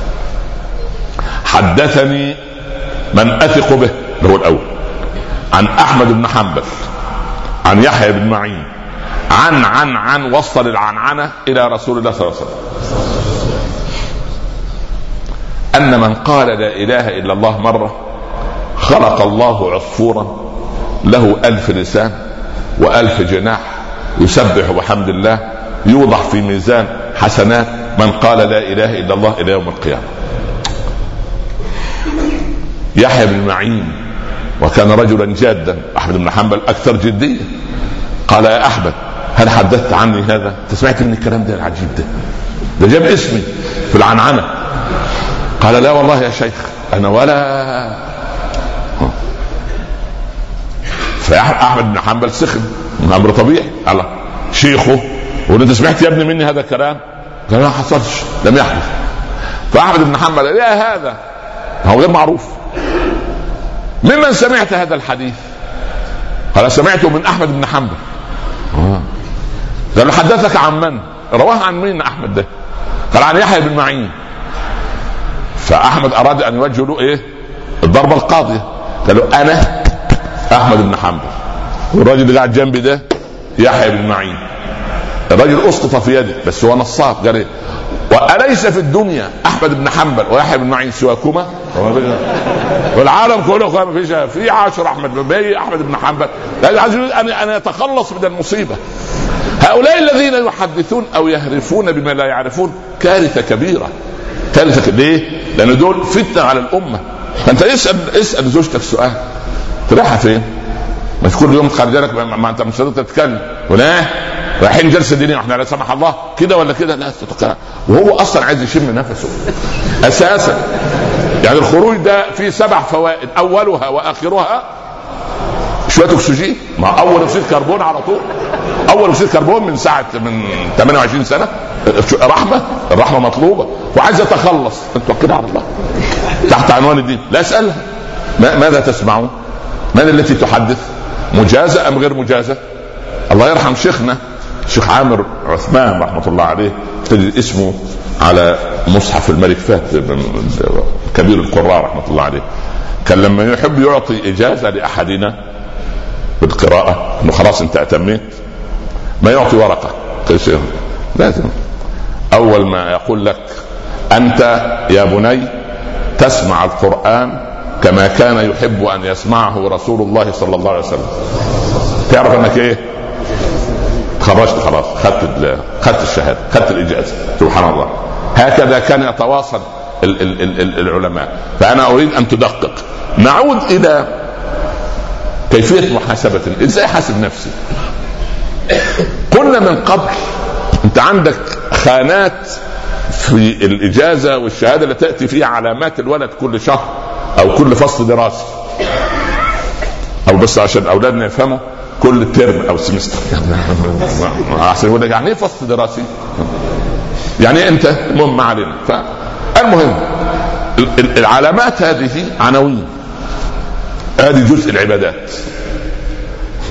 حدثني من أثق به اللي هو الأول عن أحمد بن حنبل عن يحيى بن معين عن عن عن وصل العنعنة إلى رسول الله صلى الله عليه وسلم. أن من قال لا إله إلا الله مرة خلق الله عصفورا له ألف لسان وألف جناح يسبح بحمد الله يوضع في ميزان حسنات من قال لا إله إلا الله إلى يوم القيامة. يحيى بن معين وكان رجلا جادا أحمد بن حنبل أكثر جديه قال يا أحمد هل حدثت عني هذا؟ أنت سمعت من الكلام ده العجيب ده ده جاب اسمي في العنعنة قال لا والله يا شيخ أنا ولا فاحمد بن حنبل سخن أمر طبيعي الله شيخه وأنت انت سمعت يا ابني مني هذا الكلام؟ قال ما حصلش لم يحدث فأحمد بن حنبل يا هذا هو غير معروف ممن سمعت هذا الحديث؟ قال سمعته من أحمد بن حنبل آه. قال حدثك عن من؟ رواه عن مين أحمد ده؟ قال عن يحيى بن معين. فأحمد أراد أن يوجه له إيه؟ الضربة القاضية. قال له أنا أحمد بن حنبل. والراجل اللي قاعد جنبي ده يحيى بن معين. الراجل اسقط في يده بس هو نصاب قال إيه؟ وأليس في الدنيا أحمد بن حنبل ويحيى بن معين سواكما؟ والعالم كله ما فيش في عاشر أحمد بن أحمد بن حنبل. عايز ان ان يتخلص من المصيبة. هؤلاء الذين يحدثون أو يهرفون بما لا يعرفون كارثة كبيرة. كارثة ليه؟ لأن دول فتنة على الأمة. فانت اسأل اسأل زوجتك سؤال رايحه فين؟ مش كل يوم خارج لك ما أنت مش تتكلم. ولا؟ رايحين جلسة دينية وإحنا لا سمح الله. كده ولا كده؟ لا تتكلم. وهو أصلا عايز يشم نفسه. أساسا. يعني الخروج ده فيه سبع فوائد. أولها وآخرها شوية أكسجين. ما أول أكسيد كربون على طول. أول أكسيد كربون من ساعة من 28 سنة. رحمة. الرحمة مطلوبة. وعايز يتخلص انت كده على الله. تحت عنوان الدين. لا أسألها. ماذا تسمعون؟ من التي تحدث؟ مجازة أم غير مجازة؟ الله يرحم شيخنا الشيخ عامر عثمان رحمة الله عليه تجد اسمه على مصحف الملك فهد كبير القراء رحمة الله عليه. كان لما يحب يعطي إجازة لأحدنا بالقراءة. إنه خلاص انت اتميت ما يعطي ورقة. لازم. أول ما يقول لك أنت يا بني تسمع القرآن كما كان يحب أن يسمعه رسول الله صلى الله عليه وسلم. تعرف إنك إيه؟ خرجت خلاص. خدت خدت الشهادة. خدت الإجازة. سبحان الله. هكذا كان يتواصل ال ال ال العلماء. فأنا أريد أن تدقق. نعود إلى كيفية محاسبة إزاي أحاسب نفسي؟ قلنا من قبل أنت عندك خانات في الإجازة والشهادة اللي تأتي فيها علامات الولد كل شهر أو كل فصل دراسي أو بس عشان أولادنا يفهموا كل ترم أو سمستر احسن يقول لك يعني إيه فصل دراسي؟ يعني إيه أنت؟ المهم ما علينا. فالمهم العلامات هذه عناوين. هذه جزء العبادات.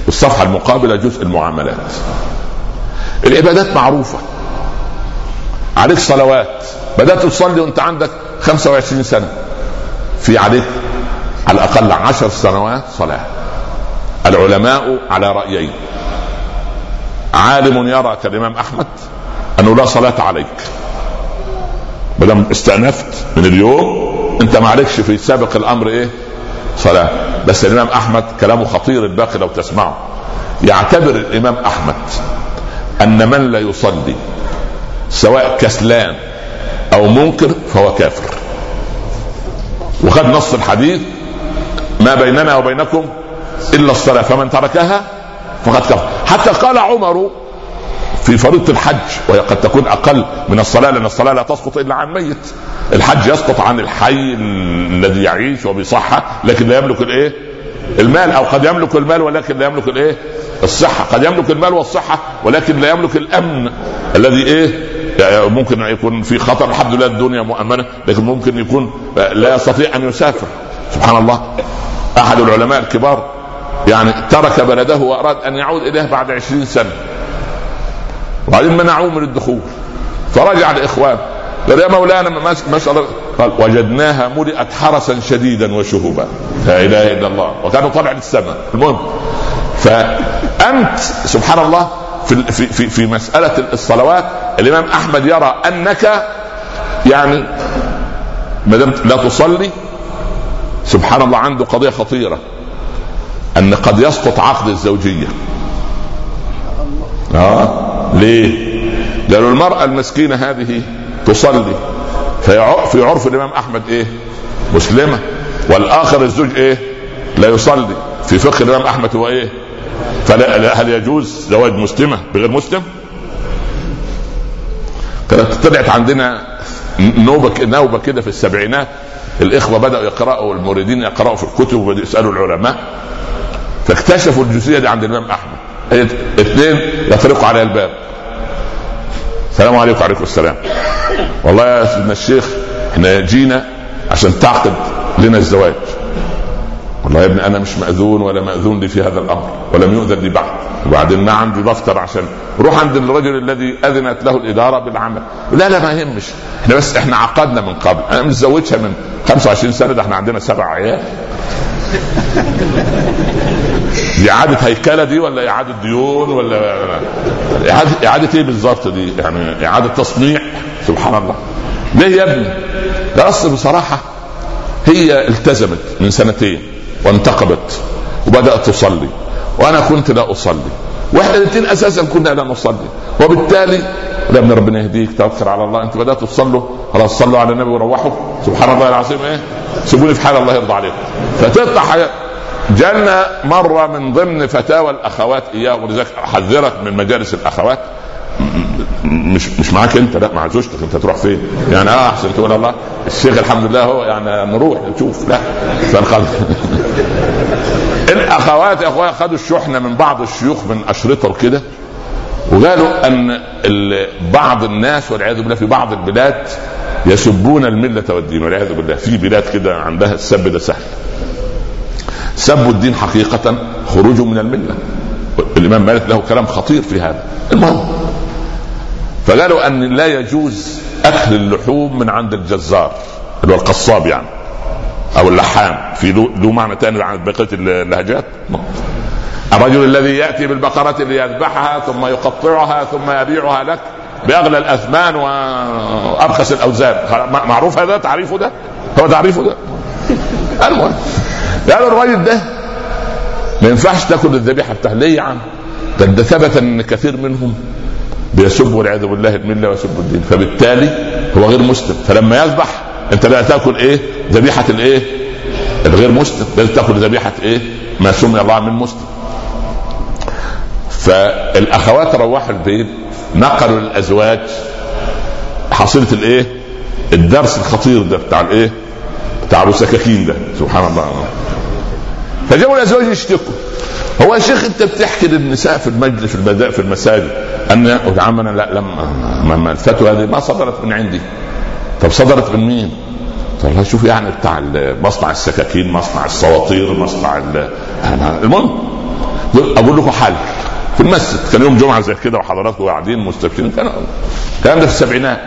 والصفحه المقابلة جزء المعاملات. العبادات معروفة. عليك صلوات. بدأت تصلي وانت عندك 25 سنة. في عليك على الأقل عشر سنوات صلاة. العلماء على رأيين. عالم يرى كالامام أحمد أنه لا صلاة عليك. ما استأنفت من اليوم أنت ما عليكش في سابق الأمر إيه؟ صلاة. بس الإمام أحمد كلامه خطير الباقي لو تسمعه. يعتبر الإمام أحمد أن من لا يصلي سواء كسلان أو منكر فهو كافر. وخد نص الحديث ما بيننا وبينكم إلا الصلاة فمن تركها فقد كفر. حتى قال عمر في فريضة الحج وهي قد تكون أقل من الصلاة لأن الصلاة لا تسقط إلا عن ميت. الحج يسقط عن الحي الذي يعيش وبصحة لكن لا يملك الإيه؟ المال. أو قد يملك المال ولكن لا يملك الإيه؟ الصحة. قد يملك المال والصحة ولكن لا يملك الأمن الذي إيه؟ يعني ممكن يكون في خطر. الحمد لله الدنيا مؤمنة لكن ممكن يكون لا يستطيع أن يسافر. سبحان الله. أحد العلماء الكبار يعني ترك بلده وأراد أن يعود إليه بعد عشرين سنة. وبعدين منعوه من الدخول. فرجع الإخوان. يا مولانا الله قال وجدناها ملئت حرسا شديدا وشهبا لا إله إلا الله. وكانوا طالع للسماء المهم فأنت سبحان الله في في في, في مسألة الصلوات الإمام أحمد يرى أنك يعني ما دمت لا تصلي سبحان الله عنده قضية خطيرة. أن قد يسقط عقد الزوجية. آه؟ ليه؟ قالوا المرأة المسكينة هذه تصلي في عرف الإمام أحمد إيه؟ مسلمة والآخر الزوج إيه؟ لا يصلي في فقه الإمام أحمد هو إيه؟ فلا هل يجوز زواج مسلمة بغير مسلم؟ كانت طلعت عندنا نوبة نوبة كده في السبعينات الإخوة بدأوا يقرأوا المريدين يقرأوا في الكتب وبدأوا يسألوا العلماء فاكتشفوا الجزئية دي عند الإمام أحمد اثنين يطرقوا على الباب السلام عليكم وعليكم السلام. والله يا سيدنا الشيخ إحنا جينا عشان تعقد لنا الزواج. والله يا ابني أنا مش مأذون ولا مأذون لي في هذا الأمر ولم يؤذن لي بعد. وبعدين ما عندي دفتر عشان روح عند الرجل الذي أذنت له الإدارة بالعمل. لا لا ما يهمش. إحنا بس إحنا عقدنا من قبل. أنا متزوجها من 25 سنة ده إحنا عندنا سبع عيال. إعادة هيكلة دي ولا إعادة ديون ولا إعادة إعادة إيه بالظبط دي؟ يعني إعادة تصنيع؟ سبحان الله. ليه يا ابني؟ ده أصل بصراحة هي التزمت من سنتين وانتقبت وبدأت تصلي وأنا كنت لا أصلي. وإحنا الاثنين أساسا كنا لا نصلي. وبالتالي لا ابن ربنا يهديك توكل على الله. أنت بدأت تصلوا. خلاص صلوا على النبي وروحوا. سبحان الله العظيم إيه؟ سيبوني في حال الله يرضى عليكم. فتقطع حياة. جانا مرة من ضمن فتاوى الأخوات إياه ولذلك أحذرك من مجالس الأخوات مش مش معاك انت لا مع زوجتك انت تروح فين؟ يعني آه احسن تقول الله الشيخ الحمد لله هو يعني نروح نشوف لا فالخلق الاخوات يا اخويا خدوا الشحنه من بعض الشيوخ من اشرطه وكده وقالوا ان بعض الناس والعياذ بالله في بعض البلاد يسبون المله والدين والعياذ بالله في بلاد كده عندها السب ده سهل سب الدين حقيقة خروج من الملة. الإمام مالك له كلام خطير في هذا. المهم فقالوا أن لا يجوز أكل اللحوم من عند الجزار اللي هو القصاب يعني أو اللحام في ذو معنى ثاني عن بقية اللهجات. الرجل الذي يأتي بالبقرة ليذبحها ثم يقطعها ثم يبيعها لك بأغلى الأثمان وارخص الأوزان. معروف هذا؟ تعريفه ده؟ هو تعريفه ده؟ المهم قالوا الراجل ده ما ينفعش تاكل الذبيحة بتاعته ليه يا عم؟ ده ثبت ان كثير منهم بيسب والعياذ بالله الملة ويسب الدين. فبالتالي هو غير مسلم. فلما يذبح انت لا تاكل إيه؟ ذبيحة الايه؟ الغير مسلم. لازم تاكل ذبيحة إيه؟ ما سمي الله من مسلم. فالأخوات روحوا البيت نقلوا للازواج حصيلة الايه؟ الدرس الخطير ده بتاع الايه؟ بتاع أبو سكاكين ده. سبحان الله. فجابوا الازواج يشتكوا هو يا شيخ انت بتحكي للنساء في المجلس في في المساجد أن يا عم أنا لا لما الفتوى هذه ما صدرت من عندي. طب صدرت من مين؟ طب شوف يعني بتاع مصنع السكاكين مصنع السواطير مصنع المهم أقول لكم حل. في المسجد كان يوم جمعة زي كده وحضراتكم قاعدين مستبشرين كان الكلام ده في السبعينات.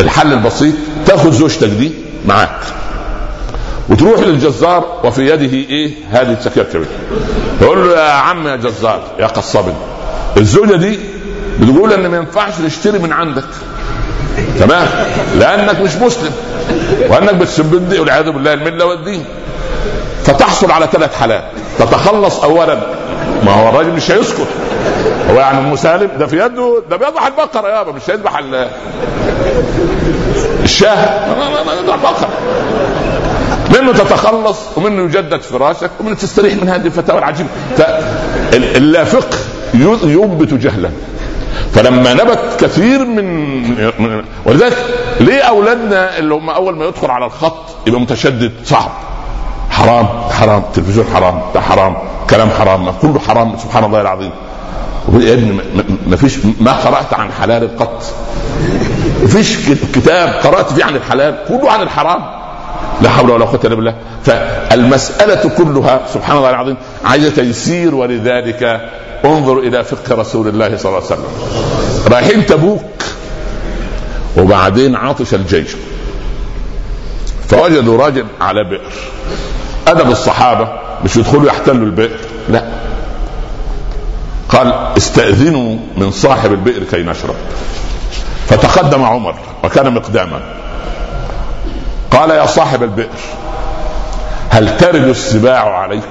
الحل البسيط تاخذ زوجتك دي معاك. وتروح للجزار وفي يده إيه؟ هذه السكاكين تقول له يا عم يا جزار يا قصاب الزوجة دي بتقول إن ما ينفعش تشتري من عندك. تمام؟ لأنك مش مسلم وأنك بتسب الدين والعياذ بالله الملة والدين. فتحصل على ثلاث حالات. تتخلص اولا ما هو الراجل مش هيسكت. هو يعني المسالم ده في يده ده بيذبح البقرة يابا مش هيذبح الشاه. البقره منه تتخلص ومنه يجدد فراشك ومنه تستريح من هذه الفتاوى العجيبة. اللا فقه ينبت جهلا. فلما نبت كثير من ولذلك ليه أولادنا اللي هم أول ما يدخل على الخط يبقى متشدد؟ صعب. حرام. حرام. تلفزيون حرام. ده حرام. كلام حرام. كله حرام. سبحان الله العظيم. يا ابني ما فيش ما قرأت عن حلال قط. فيش كتاب قرأت فيه عن الحلال. كله عن الحرام. لا حول ولا قوة إلا بالله. فالمسألة كلها سبحان الله العظيم عايزة تيسير ولذلك انظر إلى فقه رسول الله صلى الله عليه وسلم. رايحين تبوك وبعدين عطش الجيش. فوجدوا راجل على بئر. أدب الصحابة مش يدخلوا يحتلوا البئر لا. قال استأذنوا من صاحب البئر كي نشرب. فتقدم عمر وكان مقداما. قال يا صاحب البئر هل ترد السباع عليك؟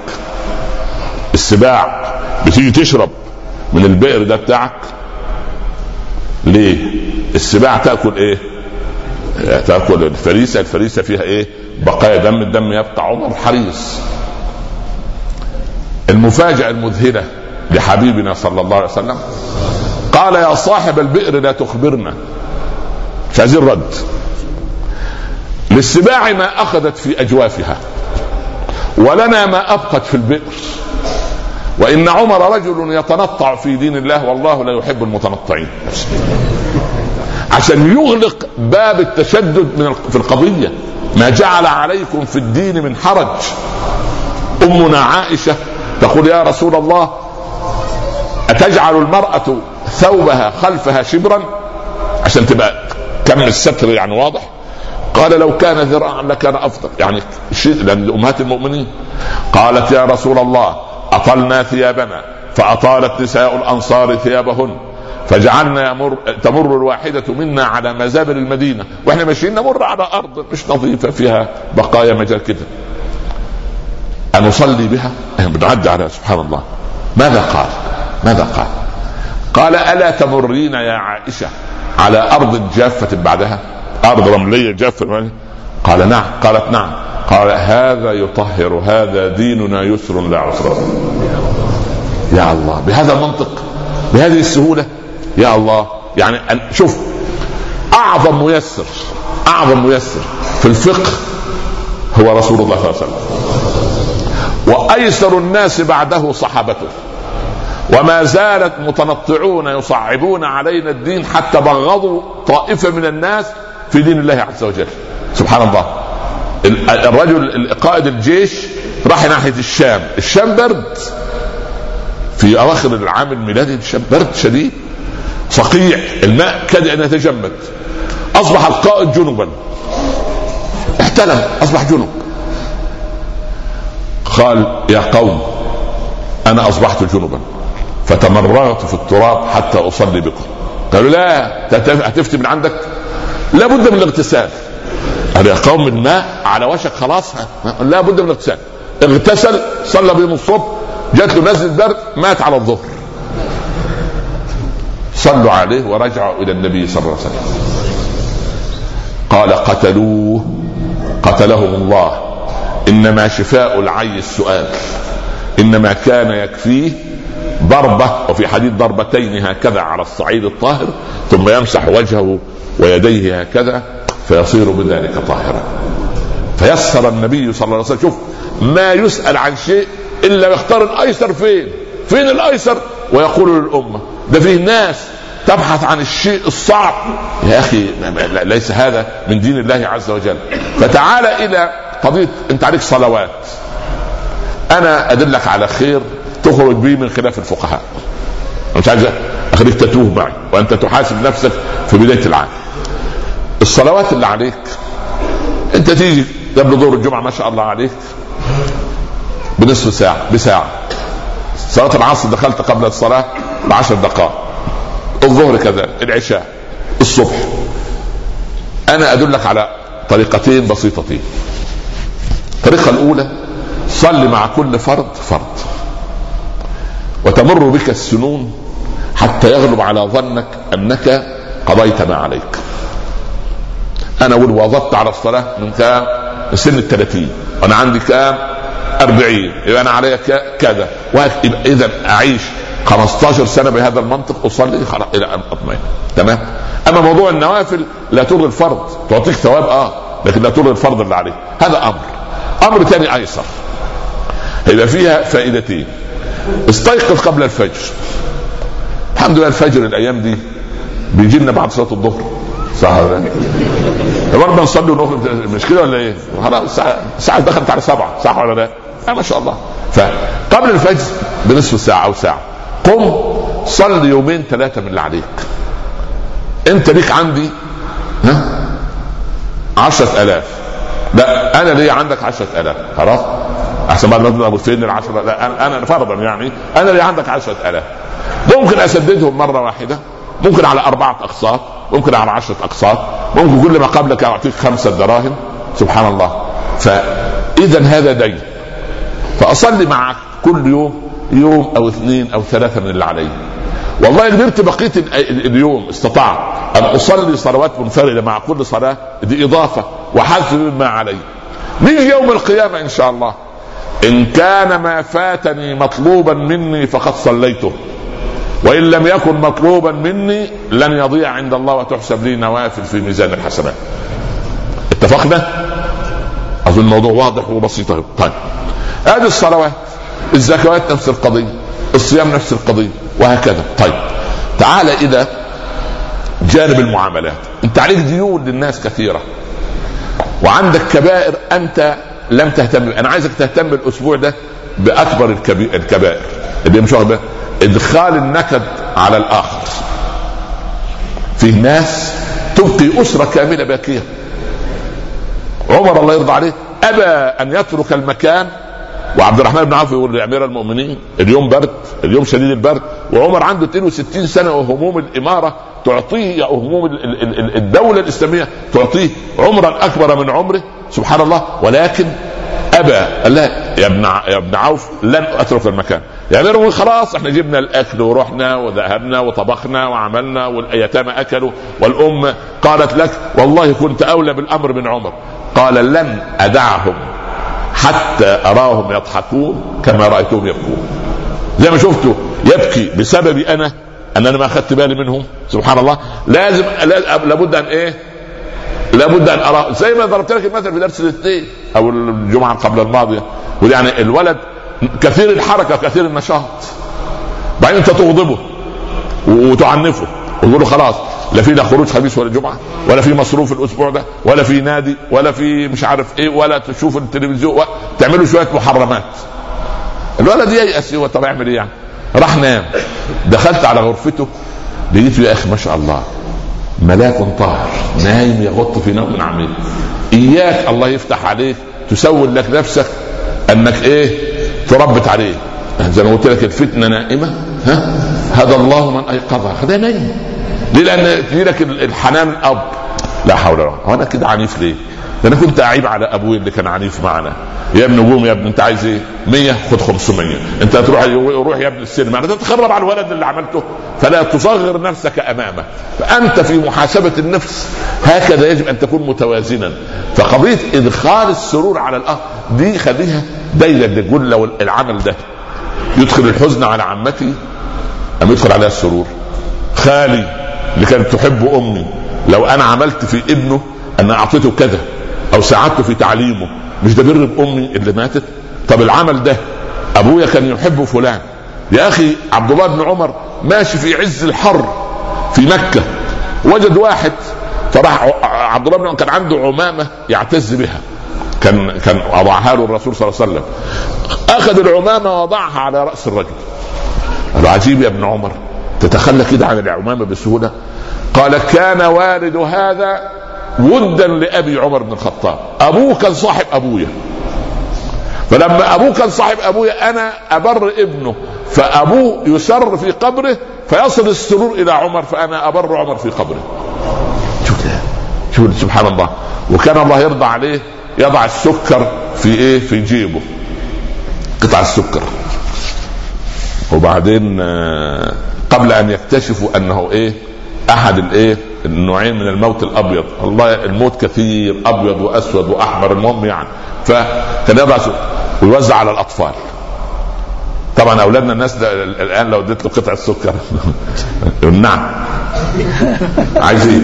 السباع بتيجي تشرب من البئر ده بتاعك؟ ليه؟ السباع تأكل إيه؟ تأكل الفريسة الفريسة فيها إيه؟ بقايا دم الدم يبقى عمر حريص. المفاجأة المذهلة لحبيبنا صلى الله عليه وسلم قال يا صاحب البئر لا تخبرنا. مش عايزين رد للسباع ما أخذت في أجوافها ولنا ما أبقت في البئر. وإن عمر رجل يتنطع في دين الله والله لا يحب المتنطعين. عشان يغلق باب التشدد من في القضية. ما جعل عليكم في الدين من حرج. أمنا عائشة تقول يا رسول الله أتجعل المرأة ثوبها خلفها شبرا؟ عشان تبقى كم الستر يعني واضح. قال لو كان ذراعا لكان أفضل. يعني شيء لأن امهات المؤمنين. قالت يا رسول الله أطلنا ثيابنا. فأطالت نساء الأنصار ثيابهن. فجعلنا يمر تمر الواحدة منا على مزابل المدينة. وإحنا ماشيين نمر على أرض مش نظيفة فيها بقايا مجال كده. أنصلي بها؟ بنعدي على سبحان الله. ماذا قال؟ ماذا قال؟ قال ألا تمرين يا عائشة على أرض جافة بعدها؟ أرض رملية جافة قال نعم. قالت نعم. قال هذا يطهر هذا ديننا يسر لا عسر. يا الله بهذا المنطق بهذه السهولة يا الله. يعني شوف أعظم ميسر أعظم ميسر في الفقه هو رسول الله صلى الله عليه وسلم. وأيسر الناس بعده صحابته. وما زالت متنطعون يصعبون علينا الدين حتى بغضوا طائفة من الناس في دين الله عز وجل. سبحان الله. الرجل قائد الجيش راح ناحية الشام. الشام برد. في أواخر العام الميلادي الشام برد شديد. صقيع الماء كاد أن يتجمد. أصبح القائد جنبا. احتلم. أصبح جنب. قال يا قوم أنا أصبحت جنبا. فتمرغت في التراب حتى أصلي بكم. قالوا لا هتفتي من عندك؟ لابد من الاغتسال. يا قوم الماء على وشك خلاص. لا بد من الاغتسال. اغتسل صلى بهم الصبح جات له نزله برد مات على الظهر. صلوا عليه ورجعوا إلى النبي صلى الله عليه وسلم. قال قتلوه قتلهم الله. إنما شفاء العي السؤال. إنما كان يكفيه ضربة وفي حديث ضربتين هكذا على الصعيد الطاهر ثم يمسح وجهه ويديه هكذا فيصير بذلك طاهرا. فيسر النبي صلى الله عليه وسلم شوف ما يسأل عن شيء إلا يختار الأيسر فين؟ فين الأيسر؟ ويقول للأمة. ده فيه ناس تبحث عن الشيء الصعب. يا أخي ليس هذا من دين الله عز وجل. فتعال إلى قضية أنت عليك صلوات. أنا أدلك على خير تخرج به من خلاف الفقهاء. مش عايز أخليك تتوه معي وأنت تحاسب نفسك في بداية العام. الصلوات اللي عليك أنت تيجي قبل ظهر الجمعة ما شاء الله عليك بنصف ساعة بساعة. صلاة العصر دخلت قبل الصلاة بعشر دقائق. الظهر كذلك العشاء الصبح. أنا أدلك على طريقتين بسيطتين. الطريقة الأولى صل مع كل فرد فرد. وتمر بك السنون حتى يغلب على ظنك أنك قضيت ما عليك. أنا واظبت على الصلاة من كام؟ من سن ال 30 وأنا عندي كام؟ 40 يبقى أنا علي كذا. اذا أعيش 15 سنة بهذا المنطق أصلي خلاص إلى أن أطمئن. تمام؟ أما موضوع النوافل لا تلغي الفرض. تعطيك ثواب؟ آه. لكن لا تلغي الفرض اللي عليك. هذا أمر. أمر ثاني أيسر. هيبقى فيها فائدتين. استيقظ قبل الفجر. الحمد لله الفجر الأيام دي بيجي لنا بعد صلاة الظهر. صح؟ برضه نصلي ونخرج مش كده ولا إيه؟ خلاص الساعة دخلت على سبعه صح ولا لا؟ آه ما شاء الله. فقبل الفجر بنصف ساعة أو ساعة. قم صلي يومين ثلاثة من اللي عليك. أنت ليك عندي ها؟ عشرة آلاف. لا أنا لي عندك عشرة آلاف. خلاص؟ أحسن ما نضرب فين العشرة لا أنا فرضا يعني. أنا لي عندك عشرة آلاف. ممكن أسددهم مرة واحدة. ممكن على أربعة أقساط. ممكن على عشرة أقساط. ممكن كل ما قبلك أعطيك خمسة دراهم. سبحان الله. فإذا هذا دين. فأصلي معك كل يوم يوم أو اثنين أو ثلاثة من اللي علي. والله قدرت بقية اليوم استطعت أن أصلي صلوات منفردة مع كل صلاة دي إضافة وحذف مما علي. نيجي يوم القيامة إن شاء الله. إن كان ما فاتني مطلوبا مني فقد صليته. وإن لم يكن مطلوبا مني لن يضيع عند الله وتحسب لي نوافل في ميزان الحسنات. اتفقنا؟ أظن الموضوع واضح وبسيط طيب. هذه الصلوات الزكوات نفس القضية الصيام نفس القضية وهكذا. طيب. تعال إلى جانب المعاملات. أنت عليك ديون للناس كثيرة. وعندك كبائر أنت لم تهتم أنا عايزك تهتم الأسبوع ده بأكبر الكبائر. اللي مش واخد إدخال النكد على الآخر. فيه ناس تبقي أسرة كاملة باكيه عمر الله يرضى عليه أبى أن يترك المكان وعبد الرحمن بن عوف يقول لامير المؤمنين اليوم برد اليوم شديد البرد وعمر عنده 62 سنة وهموم الإمارة تعطيه هموم الدولة الإسلامية تعطيه عمرا أكبر من عمره. سبحان الله ولكن أبى قال لا يا ابن يا ابن عوف لن أترك المكان. يا امير خلاص إحنا جبنا الأكل ورحنا وذهبنا وطبخنا وعملنا واليتامى أكلوا والأم قالت لك والله كنت أولى بالأمر من عمر. قال لن أدعهم حتى أراهم يضحكون كما رأيتهم يبكون. زي ما شفتوا يبكي بسببي أنا أن أنا ما أخذت بالي منهم سبحان الله. لازم لابد أن إيه؟ لابد أن أرى زي ما ضربت لك المثل في درس الاثنين أو الجمعة قبل الماضية يعني الولد كثير الحركة كثير النشاط. بعدين أنت تغضبه وتعنفه وتقول له خلاص لا في لا خروج خميس ولا جمعة ولا في مصروف الأسبوع ده ولا في نادي ولا في مش عارف إيه ولا تشوف التلفزيون تعملوا شوية محرمات. الولد ييأس هو طب يعمل إيه يعني؟ راح نام. دخلت على غرفته لقيته يا أخي ما شاء الله ملاك طاهر نايم يغط في نوم عميق. إياك الله يفتح عليك تسول لك نفسك أنك إيه؟ تربت عليه. زي ما قلت لك الفتنة نائمة. ها؟ هذا الله من أيقظها. هذا نايم ليه؟ لأن لك الحنان الأب. لا حول ولا قوة. أنا كده عنيف ليه؟ ده أنا كنت أعيب على أبوي اللي كان عنيف معنا. يا ابن قوم يا ابن أنت عايز إيه؟ 100 خد 500 أنت تروح روح يا ابن السينما انت تتخرب على الولد اللي عملته. فلا تصغر نفسك أمامه. فأنت في محاسبة النفس. هكذا يجب أن تكون متوازنا. فقضية إدخال السرور على الاخ دي خليها نقول لو العمل ده. يدخل الحزن على عمتي. أم يدخل عليها السرور؟ خالي اللي كانت تحب أمي. لو أنا عملت في ابنه أن أعطيته كذا. أو ساعدته في تعليمه. مش ده بر بأمي اللي ماتت؟ طب العمل ده أبويا كان يحب فلان. يا أخي عبد الله بن عمر ماشي في عز الحر في مكة. وجد واحد فراح عبد الله بن عمر كان عنده عمامة يعتز بها. كان كان وضعها له الرسول صلى الله عليه وسلم. أخذ العمامة ووضعها على رأس الرجل. قال عجيب يا ابن عمر تتخلى كده عن العمامة بسهولة. قال كان والد هذا ودا لأبي عمر بن الخطاب. أبوه كان صاحب أبويا. فلما أبوه كان صاحب أبويا أنا أبر ابنه فأبوه يسر في قبره فيصل السرور إلى عمر فأنا أبر عمر في قبره. شوف شوف سبحان الله. وكان الله يرضى عليه يضع السكر في إيه؟ في جيبه. قطع السكر. وبعدين آه، قبل أن يكتشفوا أنه إيه؟ أحد الإيه؟ النوعين من الموت الأبيض. الله الموت كثير أبيض وأسود وأحمر المهم يعني. فكان يضع ويوزع على الأطفال. طبعا أولادنا الناس ده الآن لو اديت له قطعة سكر. نعم. عايز إيه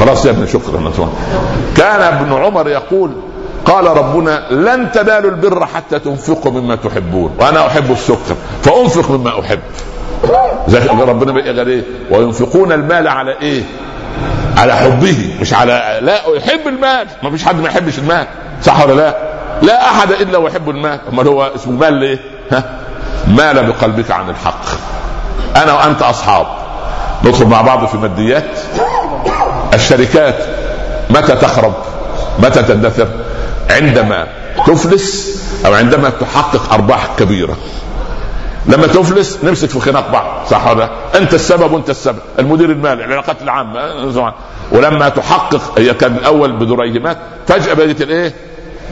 خلاص يا ابني شكرا. كان ابن عمر يقول قال ربنا لن تنالوا البر حتى تنفقوا مما تحبون. وأنا أحب السكر فأنفق مما أحب. زي ربنا قال إيه؟ وينفقون المال على إيه؟ على حبه مش على لا يحب المال. ما فيش حد ما يحبش المال. صح ولا لا؟ لا أحد إلا ويحب المال. أمال هو اسمه مال ليه؟ ها؟ مال بقلبك عن الحق. أنا وأنت أصحاب. ندخل مع بعض في ماديات. الشركات متى تخرب؟ متى تندثر؟ عندما تفلس أو عندما تحقق أرباح كبيرة. لما تفلس نمسك في خناق بعض صح ولا أنت السبب وأنت السبب. المدير المالي العلاقات العامة أه، ولما تحقق هي كان الأول بدريهمات فجأة بقت الإيه؟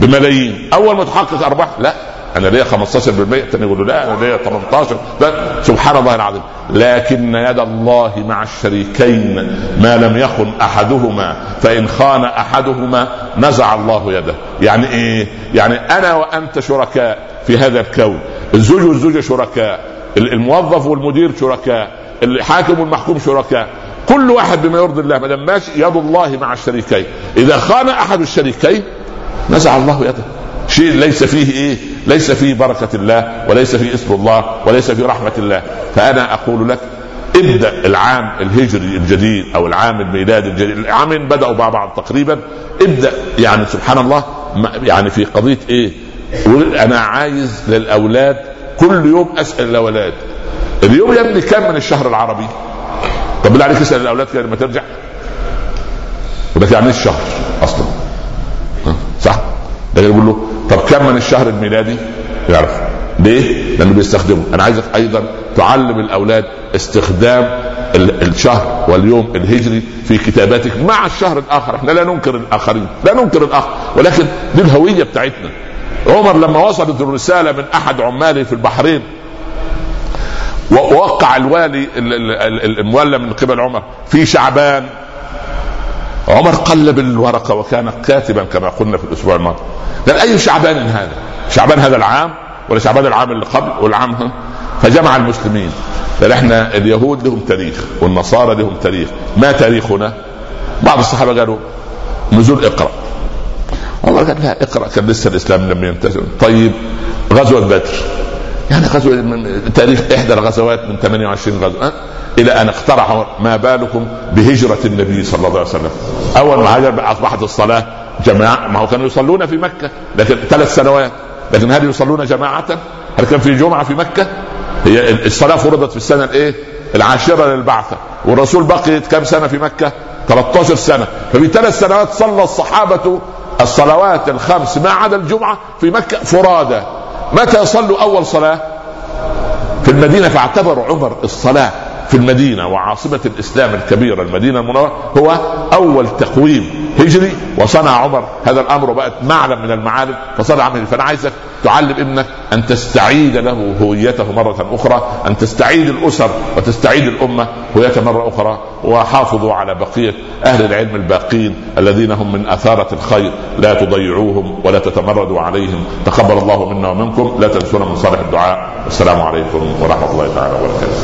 بملايين. أول ما تحقق أرباح؟ لا. أنا ليا 15% الثاني يقول له لا أنا ليا 18 ده سبحان الله العظيم. لكن يد الله مع الشريكين ما لم يخن أحدهما فإن خان أحدهما نزع الله يده. يعني إيه؟ يعني أنا وأنت شركاء في هذا الكون. الزوج والزوجة شركاء الموظف والمدير شركاء الحاكم والمحكوم شركاء. كل واحد بما يرضي الله ما دام ماشي يد الله مع الشريكين. إذا خان أحد الشريكين نزع الله يده. شيء ليس فيه إيه؟ ليس فيه بركة الله وليس فيه اسم الله وليس فيه رحمة الله. فأنا أقول لك ابدأ العام الهجري الجديد أو العام الميلادي الجديد. العامين بدأوا مع بعض تقريبا. ابدأ يعني سبحان الله يعني في قضية إيه؟ أنا عايز للأولاد كل يوم أسأل الأولاد. اليوم يا ابني كم من الشهر العربي؟ طب بالله عليك اسأل الأولاد كده لما ترجع. لك يعني الشهر أصلا. صح؟ ده يقول له طب كم من الشهر الميلادي؟ يعرف. ليه؟ لأنه بيستخدمه. أنا عايزك أيضا تعلم الأولاد استخدام الشهر واليوم الهجري في كتاباتك مع الشهر الآخر. إحنا لا ننكر الآخرين. لا ننكر الآخر ولكن دي الهوية بتاعتنا. عمر لما وصلت الرسالة من أحد عماله في البحرين ووقع الوالي المولى من قبل عمر في شعبان عمر قلب الورقه وكان كاتبا كما قلنا في الأسبوع الماضي. قال أي شعبان هذا؟ شعبان هذا العام ولا شعبان العام اللي قبل والعام فجمع المسلمين. قال إحنا اليهود لهم تاريخ والنصارى لهم تاريخ. ما تاريخنا؟ بعض الصحابة قالوا نزول اقرأ. عمر قال لا اقرأ كان لسه الإسلام لم ينتشر طيب غزوة بدر. يعني غزوة من تاريخ إحدى الغزوات من 28 غزوة؟ إلى أن اقترح ما بالكم بهجرة النبي صلى الله عليه وسلم أول ما هاجر أصبحت الصلاة جماعة ما هو كانوا يصلون في مكة لكن ثلاث سنوات لكن هل يصلون جماعة؟ هل كان في جمعة في مكة؟ هي الصلاة فرضت في السنة الإيه؟ العاشرة للبعثة والرسول بقي كم سنة في مكة؟ 13 سنة ففي ثلاث سنوات صلى الصحابة الصلوات الخمس ما عدا الجمعة في مكة فرادى متى يصلوا أول صلاة؟ في المدينة فاعتبر عمر الصلاة في المدينة وعاصمة الإسلام الكبيرة المدينة المنورة هو أول تقويم هجري وصنع عمر. هذا الأمر وبقت معلم من المعالم فصنع عمل فأنا عايزك تعلم ابنك أن تستعيد له هويته مرة أخرى أن تستعيد الأسر وتستعيد الأمة هويتها مرة أخرى وحافظوا على بقية أهل العلم الباقين الذين هم من أثارة الخير. لا تضيعوهم ولا تتمردوا عليهم. تقبل الله منا ومنكم. لا تنسونا من صالح الدعاء. والسلام عليكم ورحمة الله تعالى وبركاته.